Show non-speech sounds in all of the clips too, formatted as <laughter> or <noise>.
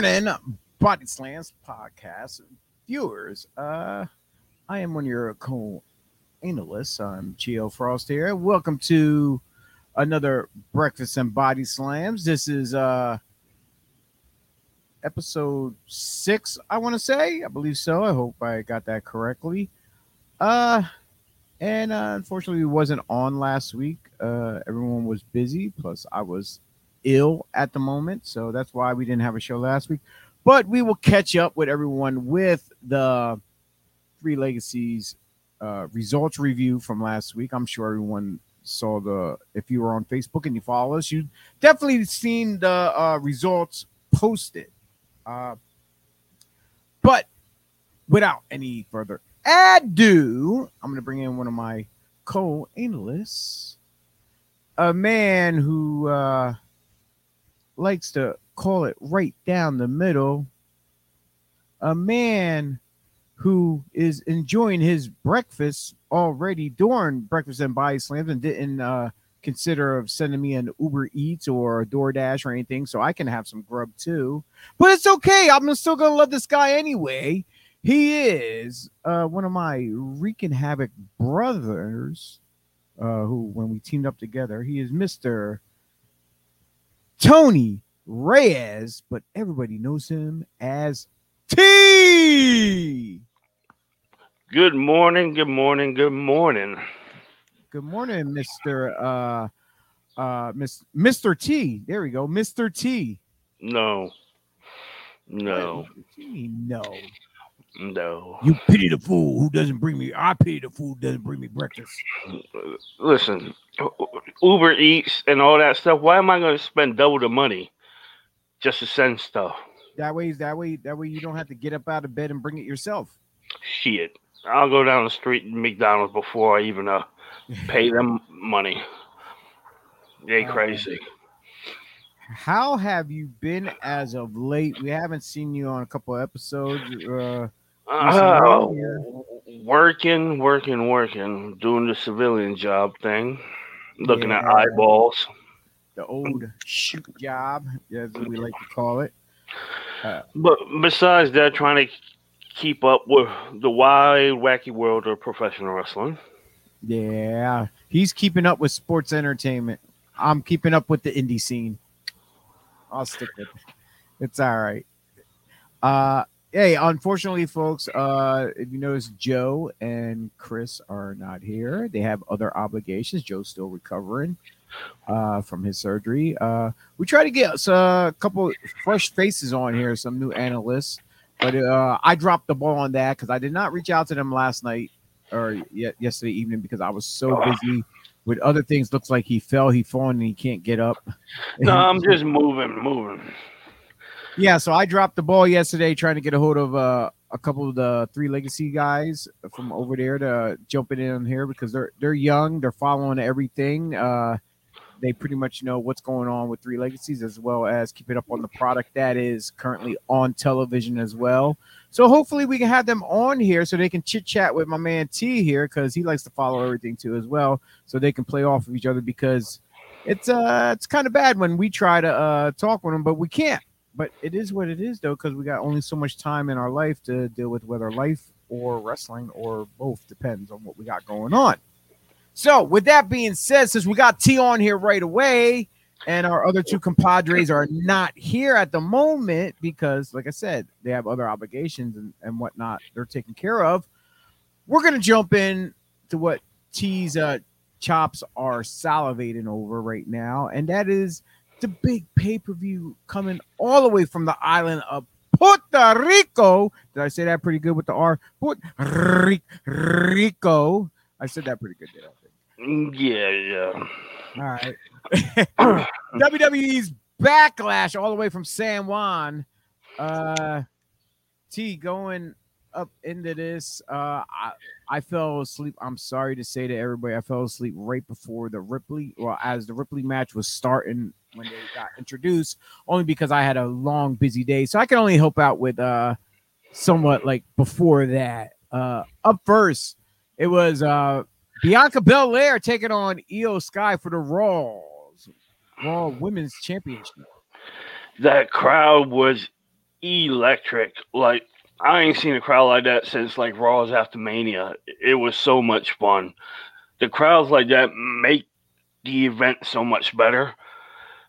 morning, Body Slams podcast viewers. Uh, I am one of your co-analysts. I'm Geo Frost here. Welcome to another Breakfast and Body Slams. This is uh episode six, I want to say. I believe so. I hope I got that correctly. Uh, and uh, unfortunately, we wasn't on last week. Uh, everyone was busy. Plus, I was ill at the moment, so that's why we didn't have a show last week. But we will catch up with everyone with the Three Legacies uh, results review from last week. I'm sure everyone saw the. If you were on Facebook and you follow us, you definitely seen the uh, results posted. Uh, but without any further ado, I'm going to bring in one of my co-analysts, a man who uh, likes to call it right down the middle, a man who is enjoying his breakfast already during breakfast and body slams and didn't uh, consider of sending me an Uber Eats or a DoorDash or anything, so I can have some grub too. But it's okay. I'm still gonna love this guy anyway. He is uh, one of my wreaking havoc brothers, uh, who when we teamed up together, he is Mister Tony Reyes, but everybody knows him as T. Good morning, good morning, good morning. Good morning, Mister uh, uh, Miss Mister T. There we go, Mister T. No, no, no, no. You pity the fool who doesn't bring me. I pity the fool who doesn't bring me breakfast. Listen, Uber Eats and all that stuff. Why am I going to spend double the money just to send stuff? That way, that way, that way, you don't have to get up out of bed and bring it yourself. Shit, I'll go down the street and McDonald's before I even uh pay them money. They Uh, crazy. How have you been as of late? We haven't seen you on a couple of episodes. Uh, Oh, working, working, working, doing the civilian job thing, looking at eyeballs. the old shoot job, as we like to call it. But besides that, trying to keep up with the wide, wacky world of professional wrestling. Yeah, he's keeping up with sports entertainment. I'm keeping up with the indie scene. I'll stick with it. It's all right. Uh, hey, unfortunately, folks, uh, if you notice, Joe and Chris are not here. They have other obligations. Joe's still recovering uh, from his surgery. Uh, we try to get uh, a couple fresh faces on here, some new analysts, but uh, I dropped the ball on that because I did not reach out to them last night or ye- yesterday evening because I was so busy with other things. Looks like he fell, he fallen, and he can't get up. No, I'm <laughs> just moving, moving. Yeah. So I dropped the ball yesterday trying to get a hold of uh, a couple of the three legacy guys from over there to jump in on here because they're they're young, they're following everything. Uh, they pretty much know what's going on with three legacies as well as keeping up on the product that is currently on television as well. So hopefully we can have them on here so they can chit chat with my man T here because he likes to follow everything too as well, so they can play off of each other because it's uh it's kind of bad when we try to uh talk with them but we can't. But it is what it is though because we got only so much time in our life to deal with whether life or wrestling or both depends on what we got going on. So with that being said, since we got T on here right away, and our other two compadres are not here at the moment because, like I said, they have other obligations and, and whatnot they're taken care of. We're gonna jump in to what T's uh, chops are salivating over right now, and that is the big pay-per-view coming all the way from the island of Puerto Rico. Did I say that pretty good with the R? Puerto Rico. I said that pretty good, did I? Mm, Yeah, yeah. All right. <coughs> WWE's backlash all the way from San Juan. Uh T going up into this. Uh I, I fell asleep. I'm sorry to say to everybody, I fell asleep right before the Ripley, well, as the Ripley match was starting when they got introduced, only because I had a long, busy day. So I can only help out with uh somewhat like before that. Uh up first, it was uh Bianca Belair taking on Iyo Sky for the Raws Raw Women's Championship. That crowd was electric. Like I ain't seen a crowd like that since like Raw's after Mania. It was so much fun. The crowds like that make the event so much better.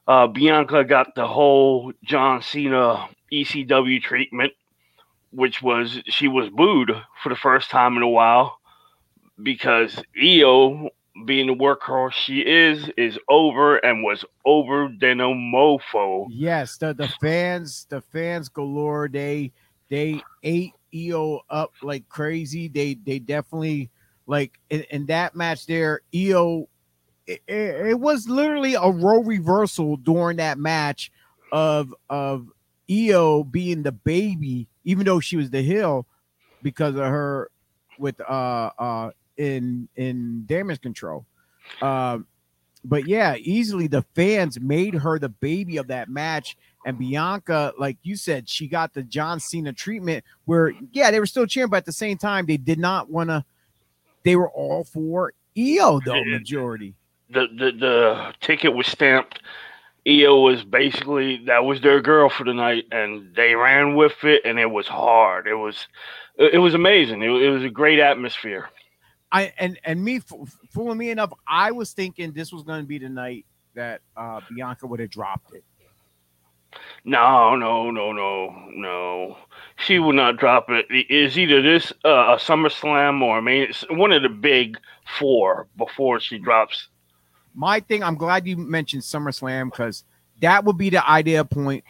Uh, Bianca got the whole John Cena ECW treatment, which was she was booed for the first time in a while because Iyo, being the workhorse she is, is over and was over than a mofo. Yes, the the fans, the fans galore. They they ate Iyo up like crazy. They they definitely like in, in that match there. Iyo, it, it, was literally a role reversal during that match of of Iyo being the baby, even though she was the heel because of her with uh uh in in damage control. Um, but yeah, easily the fans made her the baby of that match. And Bianca, like you said, she got the John Cena treatment where, yeah, they were still cheering, but at the same time, they did not want to. They were all for Iyo, though, majority. The, the the ticket was stamped. Iyo was basically that was their girl for the night, and they ran with it, and it was hard. It was it was amazing. It, it was a great atmosphere. I and and me fooling me enough, I was thinking this was going to be the night that uh, Bianca would have dropped it. No, no, no, no, no. She will not drop it. Is either this uh, a SummerSlam or I mean, it's one of the big four before she drops. My thing, I'm glad you mentioned SummerSlam because that would be the idea point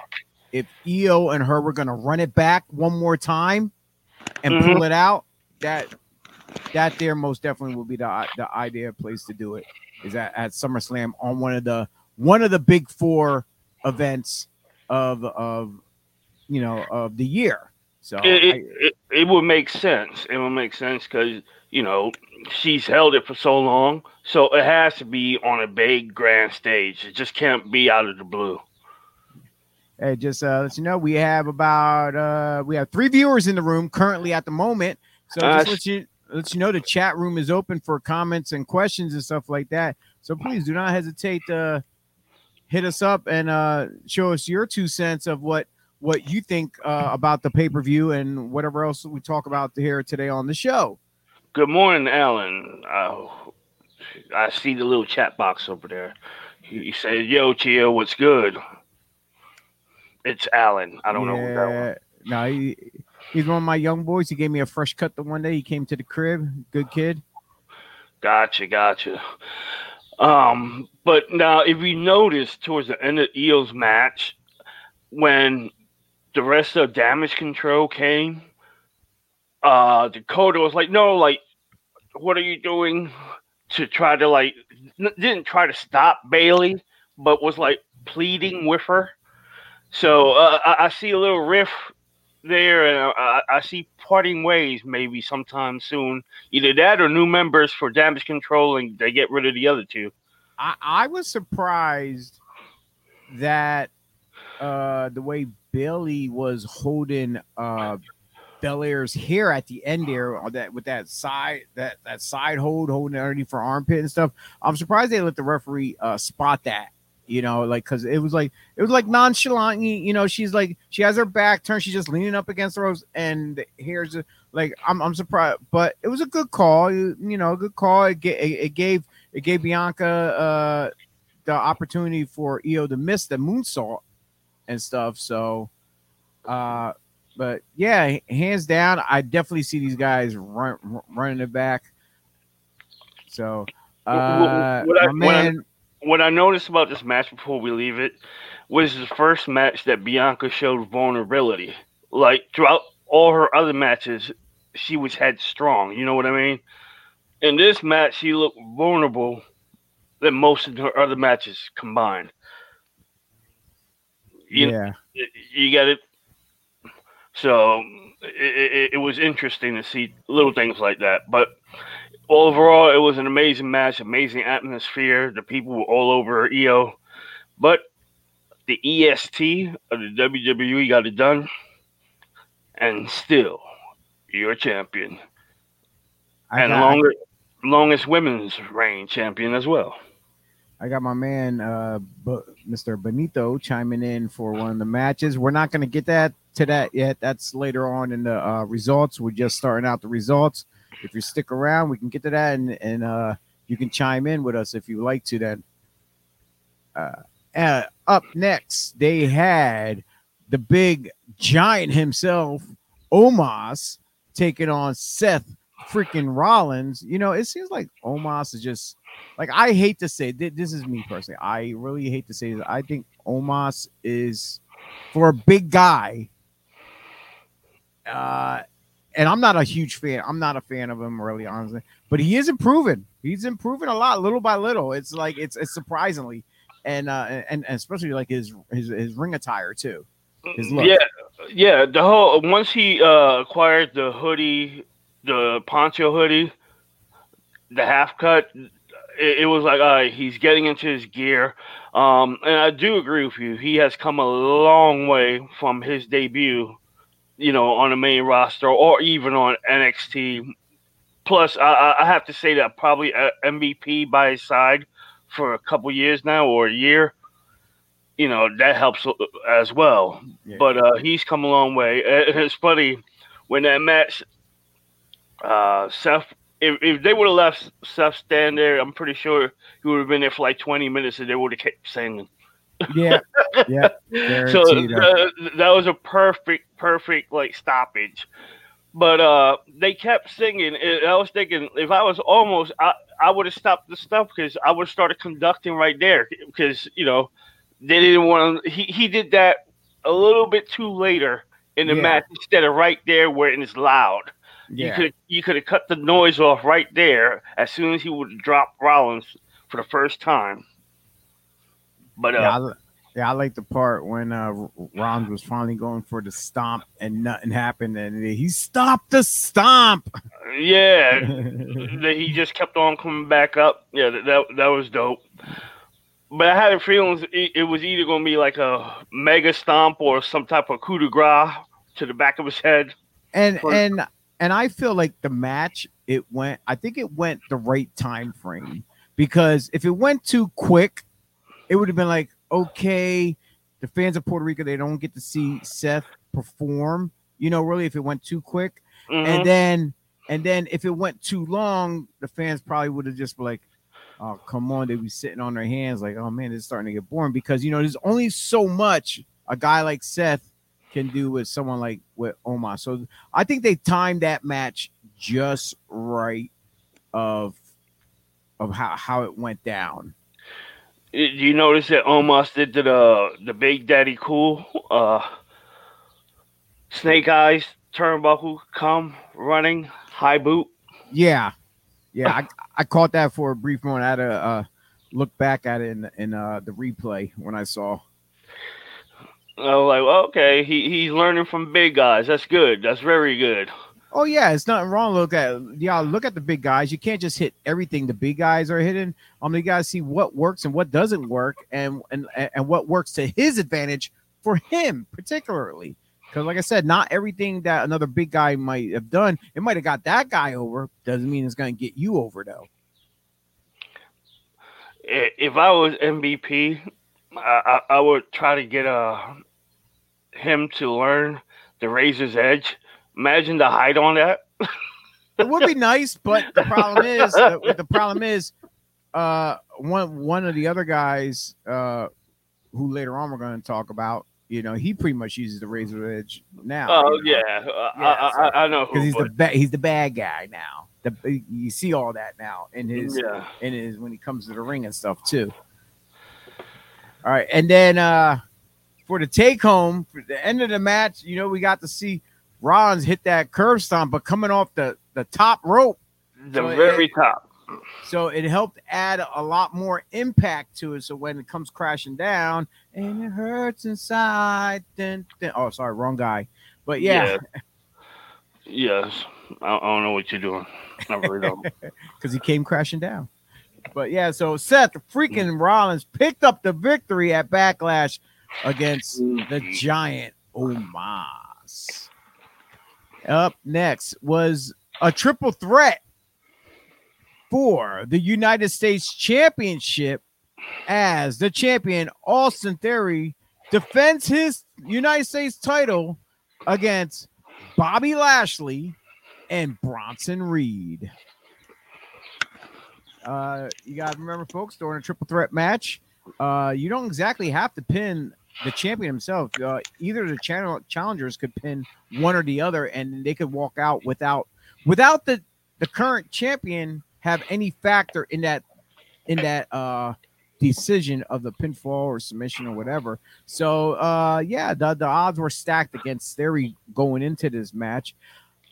if Iyo and her were going to run it back one more time and mm-hmm. pull it out. That that there most definitely will be the the idea place to do it is at, at SummerSlam on one of the one of the big four events of of you know of the year. So it, I, it, it, would make sense. It would make sense because you know she's held it for so long, so it has to be on a big grand stage. It just can't be out of the blue. Hey, just uh, let you know we have about uh, we have three viewers in the room currently at the moment. So just uh, let you let you know the chat room is open for comments and questions and stuff like that. So please do not hesitate to hit us up and uh, show us your two cents of what what you think uh, about the pay per view and whatever else we talk about here today on the show. Good morning, Alan. Uh, I see the little chat box over there. He said, "Yo, Chia, what's good?" It's Alan. I don't yeah, know. That no, he, He's one of my young boys. He gave me a fresh cut the one day. He came to the crib. Good kid. Gotcha, gotcha. Um, but now if you notice towards the end of Iyo's match, when the rest of damage control came, uh Dakota was like, No, like, what are you doing to try to like n- didn't try to stop Bayley, but was like pleading with her. So uh, I, I see a little riff there, and I, I see parting ways maybe sometime soon. Either that or new members for damage control, and they get rid of the other two. I, I was surprised that uh, the way Bayley was holding uh, Belair's hair at the end there, uh, that with that side that that side hold holding underneath for armpit and stuff. I'm surprised they let the referee uh, spot that you know, like because it was like it was like nonchalant. You know, she's like she has her back turned, she's just leaning up against the ropes, and here's like I'm I'm surprised, but it was a good call. You, know, a good call. It, it, it gave it gave Bianca uh the opportunity for Io to miss the moonsault and stuff. So, uh, but yeah, hands down, I definitely see these guys run, running it back. So, uh, what, what I, man what I noticed about this match before we leave it was the first match that Bianca showed vulnerability. Like throughout all her other matches, she was headstrong. You know what I mean? In this match, she looked vulnerable than most of her other matches combined. You yeah, know, you got it. So it, it, it was interesting to see little things like that, but overall, it was an amazing match, amazing atmosphere. The people were all over Iyo, but the EST of the WWE got it done, and still, you're a champion, I and got, longer, longest women's reign champion as well. I got my man, uh, Mr. Benito, chiming in for one of the matches. We're not going to get that to that yet. That's later on in the uh, results. We're just starting out the results. If you stick around, we can get to that, and and uh, you can chime in with us if you like to. Then, uh, uh, up next, they had the big giant himself, Omos, taking on Seth freaking Rollins. You know, it seems like Omos is just like I hate to say this is me personally. I really hate to say this. I think Omos is for a big guy. Uh, and I'm not a huge fan. I'm not a fan of him, really, honestly. But he is improving. He's improving a lot, little by little. It's like it's, it's surprisingly, and uh, and, and especially like his his his ring attire too. His look. Yeah, yeah. The whole once he uh, acquired the hoodie, the poncho hoodie, the half cut, it, it was like uh, he's getting into his gear. Um, and I do agree with you. He has come a long way from his debut, you know, on the main roster or even on NXT. Plus, I, I have to say that probably MVP by his side for a couple years now or a year. You know that helps as well. Yeah. But uh, he's come a long way. <laughs> It's funny when that match, uh, Seth if, if they would have left Seth stand there, I'm pretty sure he would have been there for like 20 minutes and they would have kept singing. Yeah, yeah. <laughs> so uh, that was a perfect, perfect like stoppage. But uh, they kept singing. And I was thinking if I was Omos, I, I would have stopped the stuff because I would have started conducting right there because you know they didn't want to. He he did that a little bit too later in the yeah. match instead of right there where it's loud. Yeah. You could you could have cut the noise off right there as soon as he would drop Rollins for the first time. But uh, yeah, I, yeah, I like the part when uh, Rollins was finally going for the stomp and nothing happened, and he stopped the stomp. Yeah, <laughs> he just kept on coming back up. Yeah, that that was dope. But I had a feeling it was either going to be like a mega stomp or some type of coup de grace to the back of his head. And for- and and I feel like the match it went. I think it went the right time frame because if it went too quick, it would have been like okay, the fans of Puerto Rico they don't get to see Seth perform. You know, really, if it went too quick, mm-hmm. and then and then if it went too long, the fans probably would have just been like, "Oh, come on!" They'd be sitting on their hands like, "Oh man, it's starting to get boring." Because you know, there's only so much a guy like Seth can do with someone like with Omos. So I think they timed that match just right of of how, how it went down. Do you notice that Omos did the the Big Daddy Cool uh Snake Eyes turnbuckle come running high boot? Yeah, yeah, <laughs> I, I caught that for a brief moment. I had to uh, look back at it in in uh, the replay when I saw. I was like, well, okay, he, he's learning from big guys. That's good. That's very good. Oh yeah, it's nothing wrong. Look at y'all. look at the big guys. You can't just hit everything the big guys are hitting. Um, you gotta see what works and what doesn't work, and and and what works to his advantage for him particularly. Because like I said, not everything that another big guy might have done, it might have got that guy over. Doesn't mean it's gonna get you over though. If I was MVP, I, I, I would try to get a him to learn the razor's edge. Imagine the height on that. it would be nice, but the problem is the, <laughs> the problem is uh one one of the other guys uh who later on we're going to talk about you know he pretty much uses the razor edge now oh you know? yeah, uh, yeah I, so, I, I, know because he's but... the ba- he's the bad guy now the you see all that now in his yeah. in his when he comes to the ring and stuff too all right and then uh for the take home, for the end of the match, you know, we got to see Rollins hit that curb stomp, but coming off the, the top rope. The so very it, top. So it helped add a lot more impact to it. So when it comes crashing down and it hurts inside, then, then oh, sorry, wrong guy. But yeah. yeah. Yes. I, I, don't know what you're doing. I really don't. <laughs> Because he came crashing down. But yeah, so Seth freaking Rollins picked up the victory at Backlash against the mm-hmm. giant Omos. Up next was a triple threat for the United States Championship as the champion Austin Theory defends his United States title against Bobby Lashley and Bronson Reed. Uh, you got to remember, folks, during a triple threat match, uh, you don't exactly have to pin the champion himself. Uh, either the channel challengers could pin one or the other, and they could walk out without without the the current champion have any factor in that in that uh decision of the pinfall or submission or whatever. So uh yeah, the, the odds were stacked against Theory going into this match.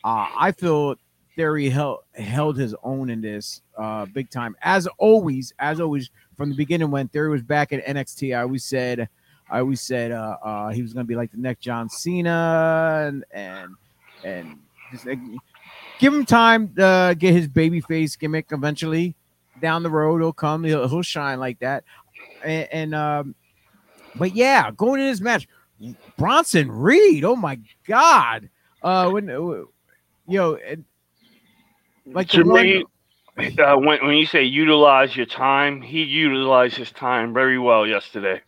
Uh I feel Theory held held his own in this uh big time. As always, as always, from the beginning when Theory was back at NXT, I always said I always said uh, uh he was gonna be like the next John Cena and and and just like, give him time to get his baby face gimmick eventually. Down the road he'll come he'll, he'll shine like that. And, and um but yeah going in this match bronson reed oh my god. Uh when uh, you know and, like To me, uh, when when you say utilize your time, he utilized his time very well yesterday.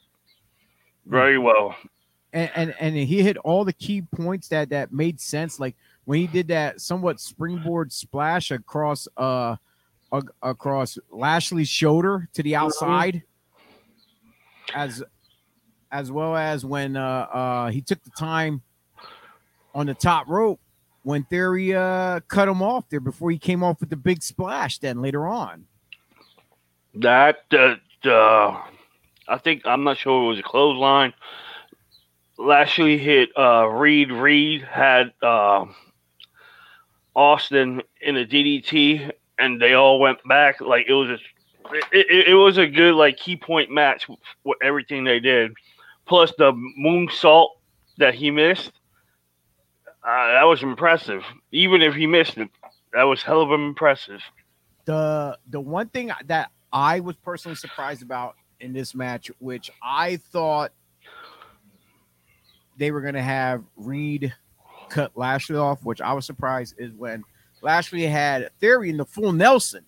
Very well. and, and and he hit all the key points that that made sense. Like when he did that somewhat springboard splash across uh ag- across Lashley's shoulder to the outside as as well as when uh uh he took the time on the top rope when Theory uh cut him off there before he came off with the big splash then later on. That uh, uh, I think I'm not sure it was a clothesline. Lashley hit uh, Reed. Reed had uh, Austin in a DDT, and they all went back. Like it was a, it, it, it was a good like key point match with everything they did. Plus the moonsault that he missed, uh, that was impressive. Even if he missed it, that was hell of impressive. the the one thing that I was personally surprised about in this match, which I thought they were going to have Reed cut Lashley off, which I was surprised is when Lashley had Theory in the full Nelson,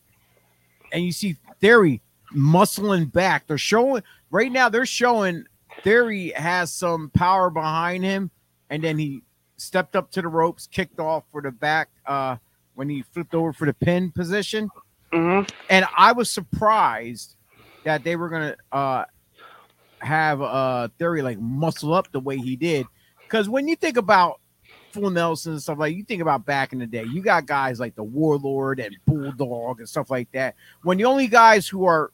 and you see Theory muscling back. They're showing right now. They're showing Theory has some power behind him, and then he stepped up to the ropes, kicked off for the back uh, when he flipped over for the pin position hmm and I was surprised that they were gonna uh have a theory like muscle up the way he did. Because when you think about Full Nelson and stuff like you think about back in the day, you got guys like the Warlord and Bulldog and stuff like that. When the only guys who are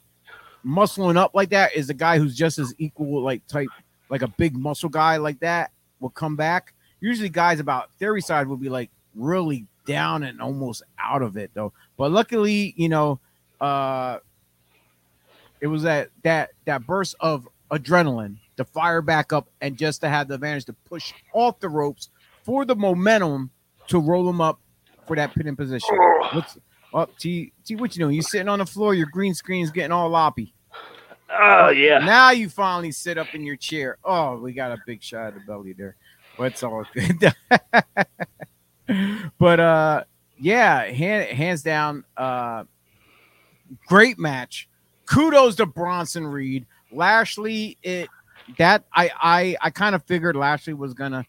muscling up like that is the guy who's just as equal, like type, like a big muscle guy like that will come back. Usually, guys about theory side will be like really down and almost out of it though. But luckily, you know, uh it was that that that burst of adrenaline to fire back up and just to have the advantage to push off the ropes for the momentum to roll them up for that pinning position. What's up, T? T, what you doing? You sitting on the floor? Your green screen's getting all loppy. Oh yeah. Now you finally sit up in your chair. Oh, we got a big shot of the belly there. But all good. <laughs> but uh yeah, hand, hands down, uh great match. Kudos to Bronson Reed. Lashley, it that I I I kind of figured Lashley was gonna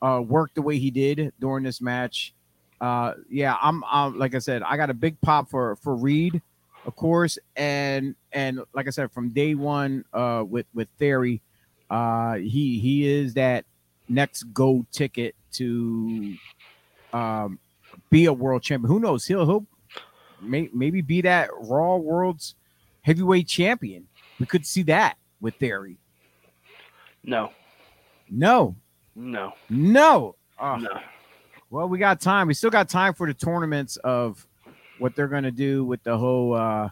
uh work the way he did during this match. Uh yeah, I'm I'm like I said, I got a big pop for for Reed, of course, and and like I said, from day one, uh with with Theory, uh he he is that next go ticket to um be a world champion. Who knows? He'll he'll may, maybe be that Raw World's heavyweight champion. We could see that with Theory. No. No, No. no. Uh, No. Well, we got time. We still got time for the tournaments of what they're going to do with the whole uh,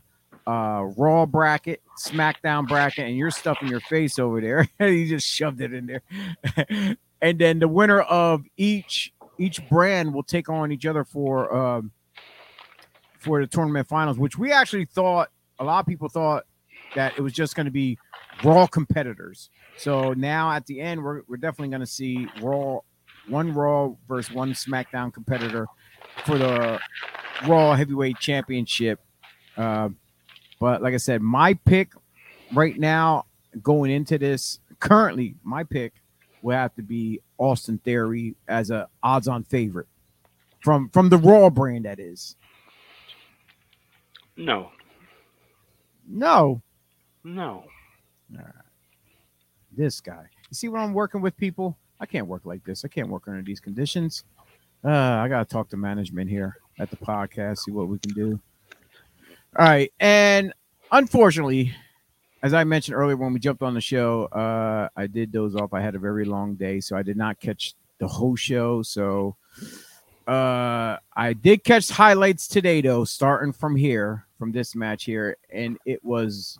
uh, Raw bracket, SmackDown bracket, and you're stuffing your face over there. <laughs> you just shoved it in there. <laughs> and then the winner of each each brand will take on each other for um, for the tournament finals, which we actually thought a lot of people thought that it was just going to be Raw competitors. So now at the end, we're, we're definitely going to see Raw one Raw versus one SmackDown competitor for the Raw Heavyweight Championship. Uh, but like I said, my pick right now going into this currently, my pick will have to be Austin Theory as a odds-on favorite from from the Raw brand. That is No, no, no. this guy. You see when I'm working with people, I can't work like this. I can't work under these conditions. Uh, I gotta talk to management here at the podcast, see what we can do. All right, and unfortunately, as I mentioned earlier when we jumped on the show, uh, I did doze off. I had a very long day, so I did not catch the whole show. So uh, I did catch highlights today, though, starting from here, from this match here, and it was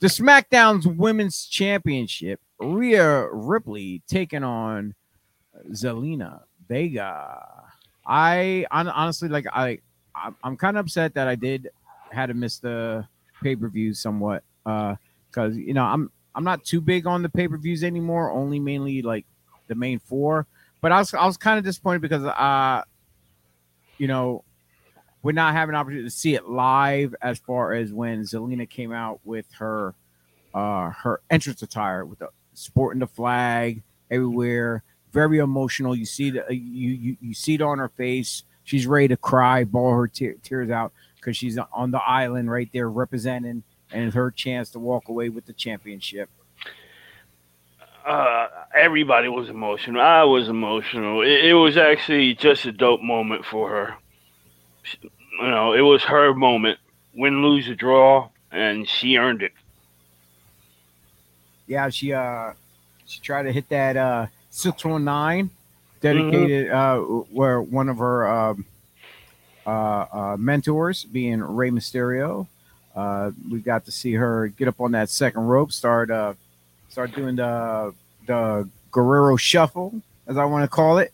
the SmackDown's Women's Championship. Rhea Ripley taking on Zelina Vega. I honestly like I I'm, kind of upset that I did had to miss the pay per view somewhat uh because you know I'm I'm not too big on the pay per views anymore. Only mainly like the main four. But I was I was kind of disappointed because uh you know we're not having an opportunity to see it live as far as when Zelina came out with her uh her entrance attire with the sporting the flag everywhere very emotional you see the you you, you see it on her face she's ready to cry ball her te- tears out because she's on the island right there representing and her chance to walk away with the championship Uh, everybody was emotional. I was emotional. It, it was actually just a dope moment for her. You know, it was her moment. Win, lose, or draw, and she earned it. yeah she uh she tried to hit that uh 619 dedicated uh where one of her um uh, uh mentors being Rey Mysterio uh we got to see her get up on that second rope start uh start doing the the Guerrero shuffle as I want to call it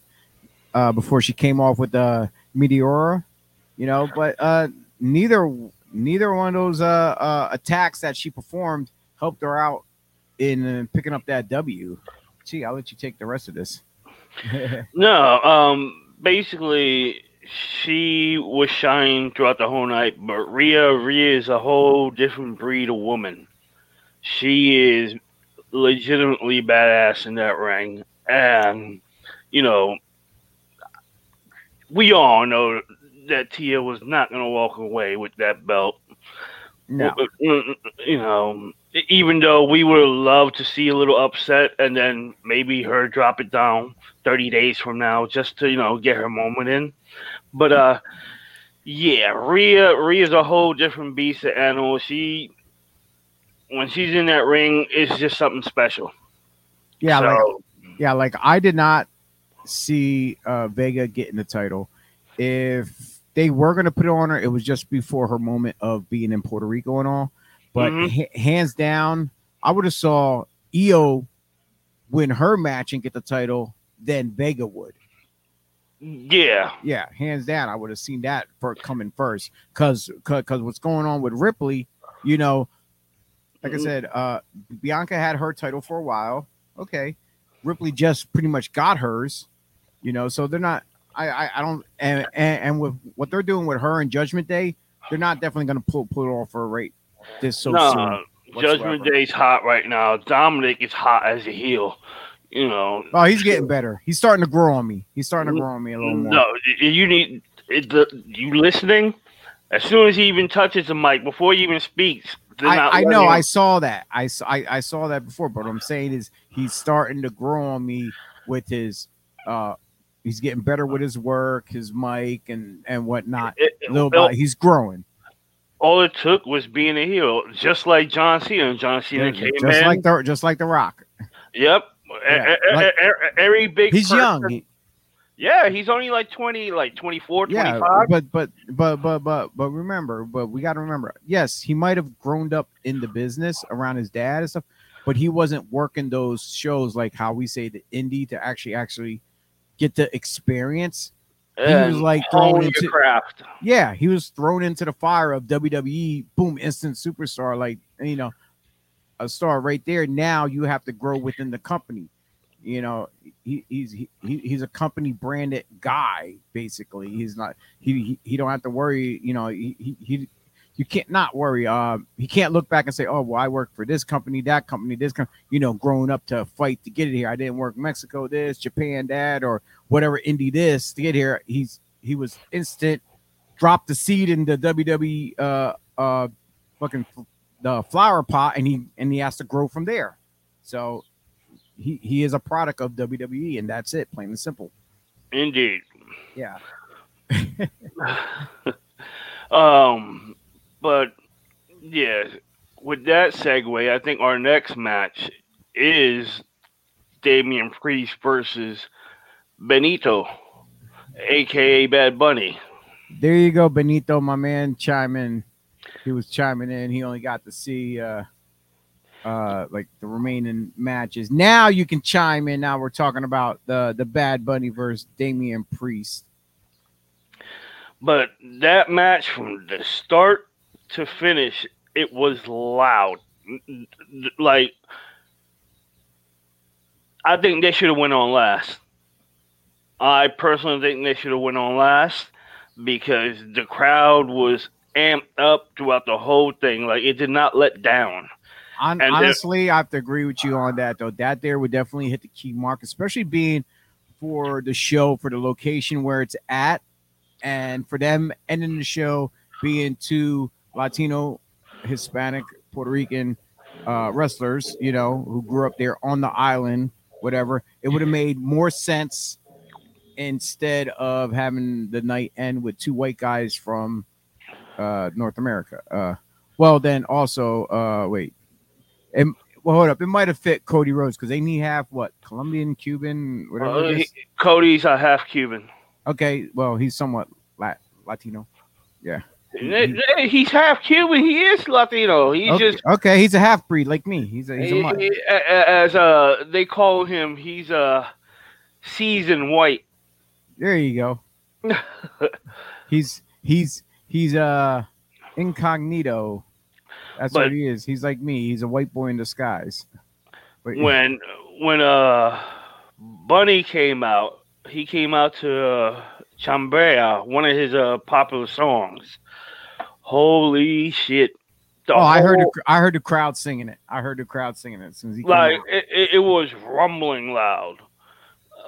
uh before she came off with the Meteora you know but uh neither neither one of those uh, uh attacks that she performed helped her out in uh, picking up that W. Gee, I'll let you take the rest of this. <laughs> No, um, basically, she was shining throughout the whole night, but Rhea is a whole different breed of woman. She is legitimately badass in that ring, and you know, we all know that Tia was not going to walk away with that belt. no, you know, even though we would love to see a little upset and then maybe her drop it down 30 days from now just to, you know, get her moment in. But, uh, yeah, Rhea, Rhea's a whole different beast of animal. She, when she's in that ring, it's just something special. yeah, so, like yeah, like I did not see uh Vega getting the title. If they were gonna put it on her, it was just before her moment of being in Puerto Rico and all. But Mhm. ha- hands down, I would have saw Iyo win her match and get the title, then Vega would. yeah, Yeah, hands down, I would have seen that for coming first. Cause, because what's going on with Ripley, you know, like I Mhm. said, uh, Bianca had her title for a while. Okay, Ripley just pretty much got hers. You know, so they're not. I, I, I don't. And, and and with what they're doing with her and Judgment Day, they're not definitely going to pull pull it off for a rate this so no, soon. whatsoever. Judgment Day's hot right now. Dominic is hot as a heel. You know, Oh, he's getting better. He's starting to grow on me. He's starting to grow on me a little more. No, you need it, the you listening. As soon as he even touches the mic, before he even speaks, I, I know I saw that I saw that before but what i'm saying is he's starting to grow on me with his uh he's getting better with his work his mic and and whatnot It- it- little by, he's growing all it took was being a heel, just like John Cena. John Cena just came in. like the just like the rock yep. Yeah, like- every big. he's person- young He- Yeah, he's only like 20, like 24, yeah but but but but but but remember but we got to remember yes he might have grown up in the business around his dad and stuff but he wasn't working those shows like how we say the indie to actually actually get the experience he was like thrown into craft. yeah, he was thrown into the fire of WWE. Boom, instant superstar. Like you know, a star right there. Now you have to grow within the company. You know, he, he's he, he's a company branded guy. Basically, he's not. He he, he don't have to worry. You know, he, he he you can't not worry. Um, he can't look back and say, "Oh, well, I worked for this company, that company, this company." You know, growing up to fight to get it here. I didn't work Mexico, this Japan, that, or whatever indie this to get here. He's he was instant. Dropped the seed in the WWE uh uh fucking the flower pot, and he and he has to grow from there. So he he is a product of WWE, and that's it, plain and simple. Indeed. Yeah. <laughs> <laughs> um, but yeah, with that segue, I think our next match is Damian Priest versus Benito, aka Bad Bunny. There you go, Benito, my man, chiming. He was chiming in. He only got to see uh uh like the remaining matches. Now you can chime in. Now we're talking about the the Bad Bunny versus Damian Priest. But that match from the start to finish, it was loud. Like I think they should have went on last. I personally think they should have went on last because the crowd was amped up throughout the whole thing. Like it did not let down. On, uh, honestly, I have to agree with you on that though. That there would definitely hit the key mark, especially being for the show for the location where it's at, and for them ending the show being two Latino, Hispanic, Puerto Rican uh, wrestlers, you know, who grew up there on the island, whatever. It would have made more sense instead of having the night end with two white guys from uh, North America. Uh, well, then also, uh, wait, it, well, hold up, it might have fit Cody Rhodes because they need half what Colombian, Cuban, whatever. Uh, he, Cody's a half Cuban. Okay, well, he's somewhat Lat- Latino. Yeah. He, he's half Cuban. He is Latino. He's okay, just okay. He's a half breed like me. He's a he's a he, mutt. he- a- a- as uh they call him. He's a seasoned white. There you go. <laughs> He's he's he's uh incognito. That's But- what he is. He's like me. He's a white boy in disguise. But when when uh Bunny came out, he came out to uh, Chambea, one of his uh popular songs. Holy shit! The oh, I heard whole- the, I heard the crowd singing it. I heard the crowd singing it as soon as he like it, it, was rumbling loud.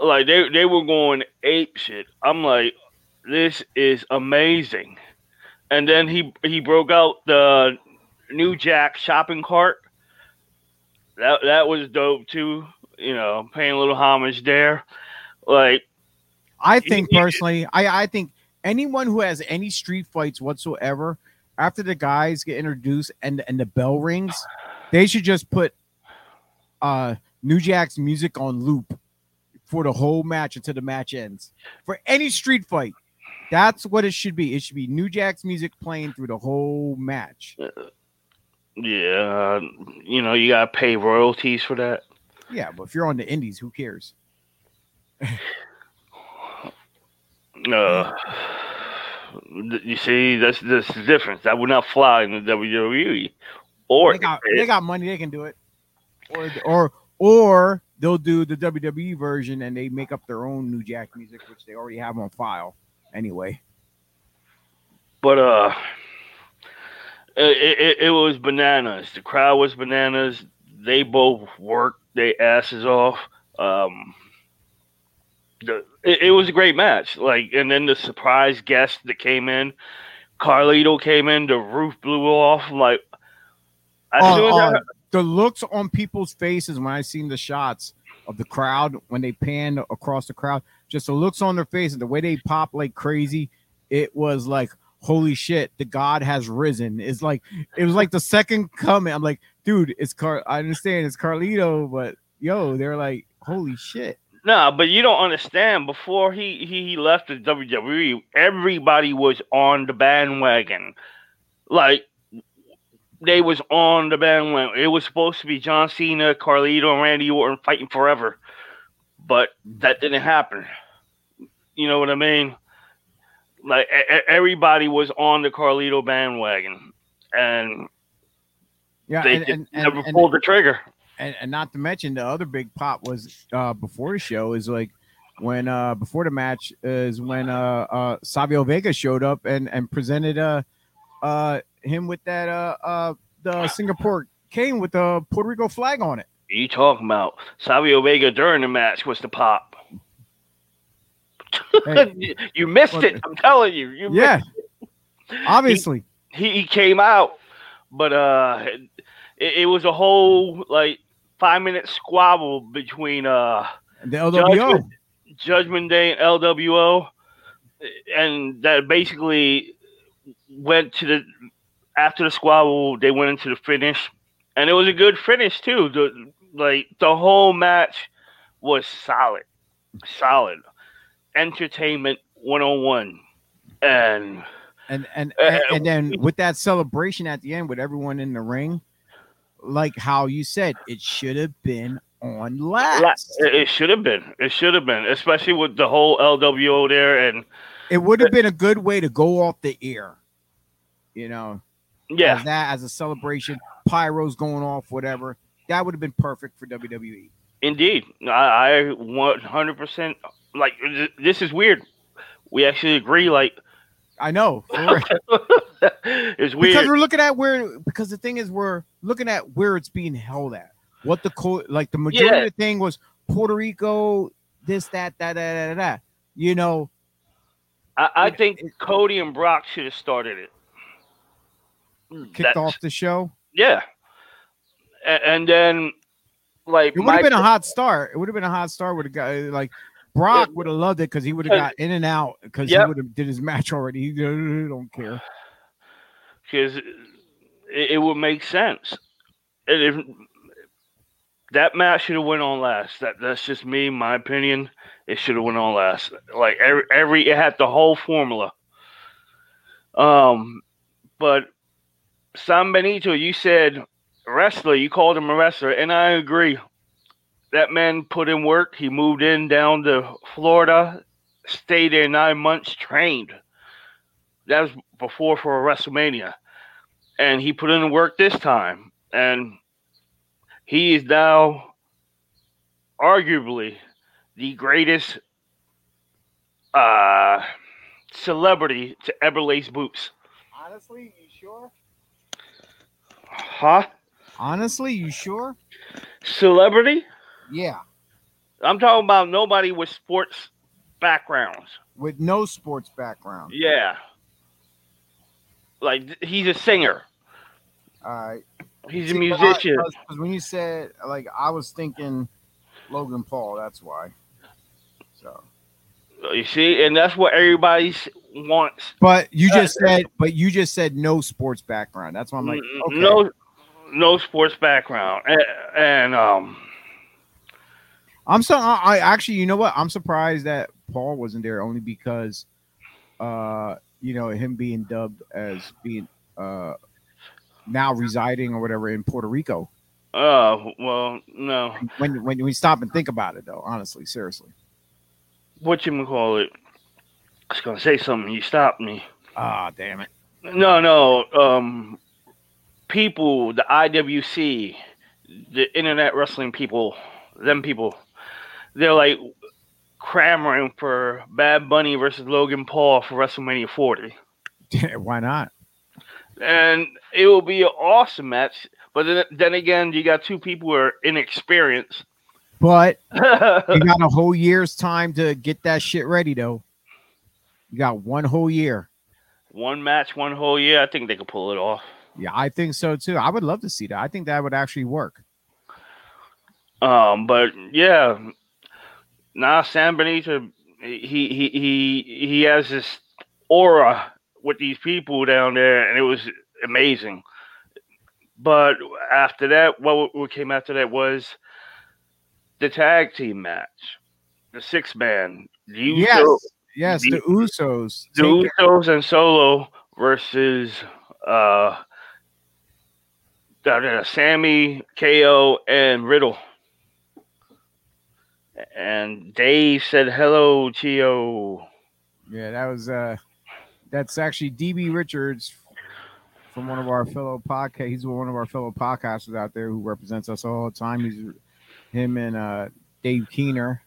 Like they they were going ape shit. I'm like, this is amazing. And then he he broke out the new Jack shopping cart. That that was dope too. You know, paying a little homage there. Like I think personally, I I think anyone who has any street fights whatsoever, after the guys get introduced and and the bell rings, they should just put uh New Jack's music on loop for the whole match until the match ends. For any street fight, that's what it should be. It should be New Jack's music playing through the whole match. yeah, uh, you know, you gotta pay royalties for that. Yeah, but if you're on the indies, who cares? Uh, you see, that's that's the difference. That would not fly in the WWE. Or They got they got money, they can do it. Or or or they'll do the WWE version and they make up their own New Jack music, which they already have on file anyway. but uh, it, it, it was bananas. The crowd was bananas. They both worked their asses off. Um, the it, it was a great match. Like, and then the surprise guest that came in, Carlito came in. The roof blew off. Like, Oh, soon as I- oh, oh the looks on people's faces when I seen the shots of the crowd when they panned across the crowd, just the looks on their face and the way they pop like crazy, it was like holy shit, the God has risen. It's like it was like the second coming. I'm like, dude, it's Car. I understand it's Carlito, but yo, they're like, holy shit. No, but you don't understand. Before he, he, he left the WWE, everybody was on the bandwagon. Like they was on the bandwagon. It was supposed to be John Cena, Carlito, and Randy Orton fighting forever, but that didn't happen. You know what I mean? Like everybody was on the Carlito bandwagon, and Yeah, they and, and, never and- pulled the trigger. And, and not to mention the other big pop was uh before the show is like when uh before the match is when uh uh Savio Vega showed up and and presented uh uh him with that uh uh the Singapore cane with the Puerto Rico flag on it. You talking about Savio Vega during the match was the pop. Hey. <laughs> you, missed it. I'm telling you. You Yeah, <laughs> obviously. he, he came out, but uh, it, it was a whole like five minute squabble between uh The LWO. Judgment, Judgment Day and LWO, and that basically went to the after the squabble. They went into the finish, and it was a good finish too. The like the whole match was solid, solid entertainment one on one, and and and, Uh, and and then with that celebration at the end with everyone in the ring, like how you said, it should have been on la- last. it, should have been. It should have been, especially with the whole LWO there, and It would have been a good way to go off the air. You know, yeah, as that as a celebration, pyros going off, whatever. That would have been perfect for. WWE. Indeed, I, I 100% like this is weird. We actually agree. Like I know. <laughs> it's because we're looking at where because the thing is we're looking at where it's being held at. What the co- like the majority Yeah. of the thing was Puerto Rico, this, that, that, that, that, that. You know, I, I it- think it- Cody and Brock should have started it. Hmm, kicked That's- off the show. Yeah, A- and, then like It would have been a hot start. It would have been a hot start with a guy like Brock would have loved it because he would have Uh, got in and out because Yep. he would have did his match already. He don't care. because it, it would make sense. And if that match should have went on last. That that's just me, my opinion. It should have went on last. Like every every it had the whole formula. Um, but San Benito, you said wrestler. You called him a wrestler, and I agree. That man put in work. He moved in down to Florida, stayed there nine months, trained. That was before for WrestleMania, and he put in work this time, and he is now arguably the greatest uh, celebrity to ever lace boots. Honestly, you sure? Huh? Honestly, you sure? Celebrity? Yeah. I'm talking about nobody with sports backgrounds. With no sports background. Yeah. Like he's a singer. All right. He's a See, I- musician. 'cause- 'cause when you said like I was thinking Logan Paul, that's why. So You see, and that's what everybody wants. but you Uh, just said but you just said no sports background. That's why I'm like, okay. No, no sports background, and, and um, I'm so I, I actually, you know what? I'm surprised that Paul wasn't there only because, uh, you know, him being dubbed as being uh now residing or whatever in Puerto Rico. uh, well, no, When when we stop and think about it, though, honestly, seriously. what you call it? I was gonna say something. You stopped me. Ah, damn it. No, no. Um, people, the IWC, the Internet Wrestling people, them people, they're like clamoring for Bad Bunny versus Logan Paul for WrestleMania 40. <laughs> Why not? and it will be an awesome match. But then, then again, you got two people who are inexperienced. But <laughs> you got a whole year's time to get that shit ready, though. You got one whole year. one match, one whole year. I think they could pull it off. Yeah, I think so too. I would love to see that. I think that would actually work. Um, but yeah, now San Benito, he he he he has this aura with these people down there, and it was amazing. But after that, what what came after that was the tag team match, the six man. The Yes, Usos- yes, the the- Usos. the taking- Usos and Solo versus uh, Sammy, KO, and Riddle. And Dave said, "Hello, Chio." Yeah, that was uh that's actually DB Richards from one of our fellow podcast. He's one of our fellow podcasters out there who represents us all the time. He's him and uh Dave Keener,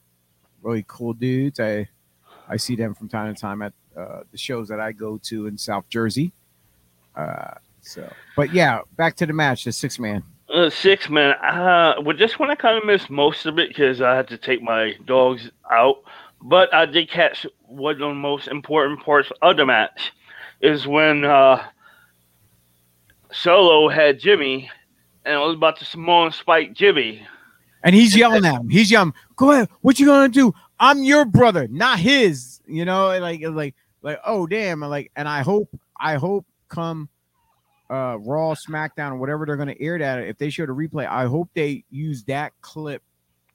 really cool dudes. I I see them from time to time at uh, the shows that I go to in South Jersey. Uh, so, but yeah, back to the match, the six man. Uh, six man. Uh, with this one, I kind of missed most of it because I had to take my dogs out. But I did catch one of the most important parts of the match is when uh, Solo had Jimmy and I was about to Samoan spike Jimmy. And he's yelling at him. He's yelling, "Go ahead. What you gonna do? I'm your brother, not his." You know, like like like oh damn, like and I hope I hope come uh Raw, SmackDown, or whatever they're gonna air that. If they show the replay, I hope they use that clip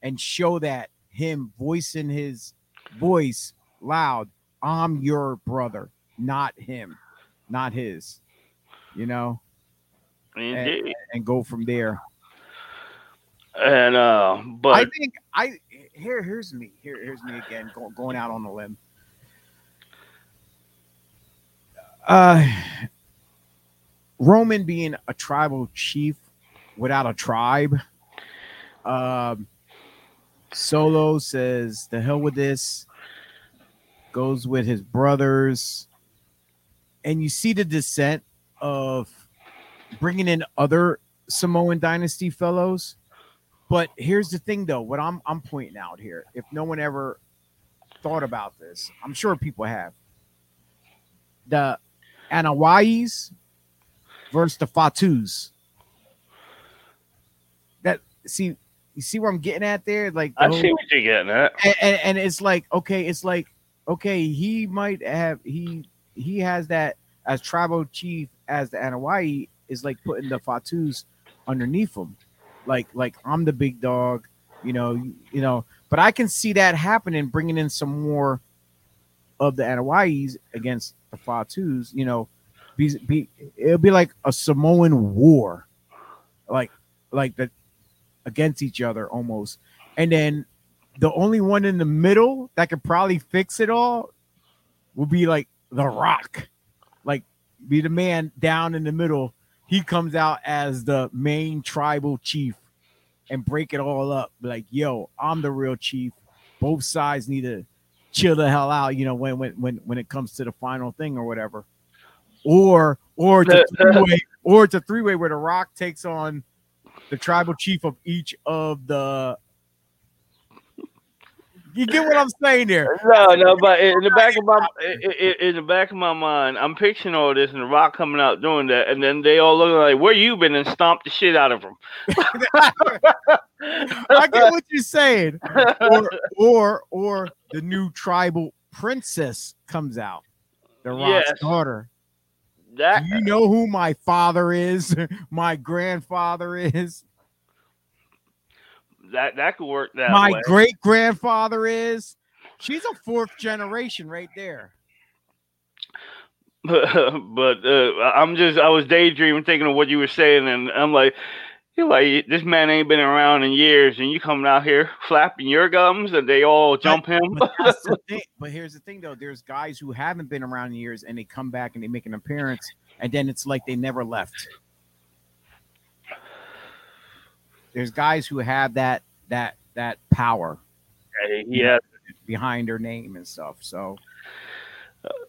and show that him voicing his voice loud. I'm your brother, not him, not his. You know, and, and go from there. And uh, but I think I here here's me here here's me again going going out on the limb. Uh, Roman being a tribal chief without a tribe. Um, Solo says, "The hell with this." Goes with his brothers, and you see the descent of bringing in other Samoan dynasty fellows. But here's the thing, though. What I'm I'm pointing out here, if no one ever thought about this, I'm sure people have. The Anoa'is versus the Fatus. That see, you see where I'm getting at there? Like I whole, see what you're getting at, and, and, and it's like okay, it's like okay, he might have he he has that as tribal chief as the Anoa'i is like putting the Fatus underneath him, like like I'm the big dog, you know, you know. But I can see that happening, bringing in some more of the Anoa'is against the Fatus, you know, be, be it'll be like a Samoan war, like like the against each other almost, and then the only one in the middle that could probably fix it all would be like the Rock, like be the man down in the middle. He comes out as the main tribal chief and break it all up. Like, yo, I'm the real chief. Both sides need to chill the hell out, you know, when when when when it comes to the final thing or whatever. Or or it's a three-way, or it's a three-way where the Rock takes on the tribal chief of each of the you get what I'm saying there? No, no, but in the back of my in, in, the back of my mind, I'm picturing all this and the Rock coming out doing that, and then they all look like, "Where you been?" and stomp the shit out of them. <laughs> I get what you're saying. Or or or the new tribal princess comes out, the Rock's yes. daughter. That, Do you know who my father is? <laughs> my grandfather is that that could work. That my great grandfather is. She's a fourth generation right there. <laughs> but uh, I'm just I was daydreaming thinking of what you were saying, and I'm like, you're like this man ain't been around in years, and you coming out here flapping your gums, and they all jump but, him. But, <laughs> but, here's the thing, though: there's guys who haven't been around in years, and they come back and they make an appearance, and then it's like they never left. there's guys who have that that that power. Yeah, behind their name and stuff. So,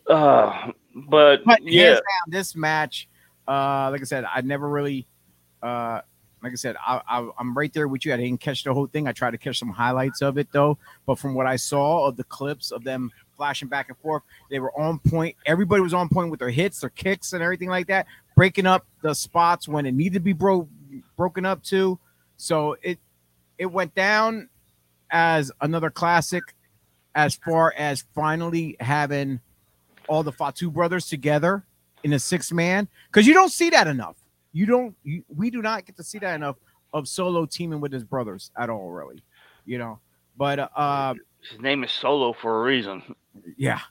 uh, but, but yeah, this match, uh, like I said, I never really, uh, like I said, I, I, I'm right there with you. I didn't catch the whole thing. I tried to catch some highlights of it though. But from what I saw of the clips of them flashing back and forth, they were on point. Everybody was on point with their hits, their kicks, and everything like that, breaking up the spots when it needed to be broke broken up to. So it it went down as another classic as far as finally having all the Fatu brothers together in a six man because you don't see that enough. You don't. You, we do not get to see that enough of Solo teaming with his brothers at all, really. You know, but uh, his name is Solo for a reason. Yeah.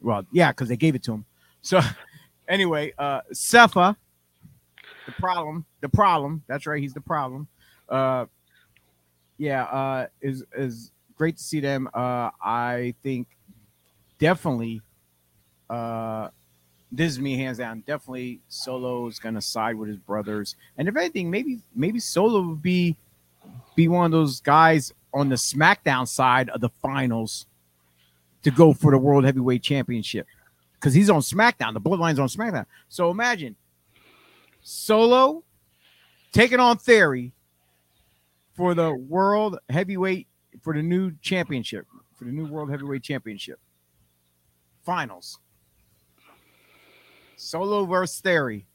Well, yeah, because they gave it to him. So, <laughs> anyway, uh, Sepha, the problem, the problem. That's right, he's the problem uh, yeah, uh, is is great to see them. Uh, I think definitely, uh, this is me hands down. Definitely, Solo is gonna side with his brothers, and if anything, maybe maybe Solo would be be one of those guys on the SmackDown side of the finals to go for the World Heavyweight Championship. because he's on SmackDown. The Bloodline's on SmackDown. So imagine Solo taking on Theory for the World Heavyweight for the new championship for the new World Heavyweight Championship finals. Solo versus Theory.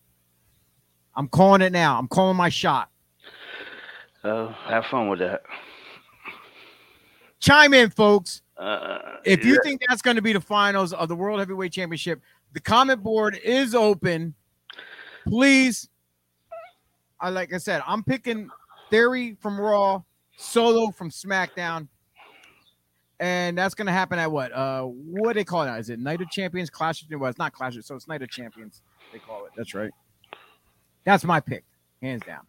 I'm calling it now. I'm calling my shot. Uh, have fun with that. Chime in, folks. Uh, If you yeah. think that's going to be the finals of the World Heavyweight Championship, the comment board is open. Please, I like I said, I'm picking Theory from Raw, Solo from SmackDown, and that's going to happen at what? Uh, what do they call it now? Is it Night of Champions, Clash of? Well, it's not Clash of, so it's Night of Champions. They call it. That's right. That's my pick, hands down.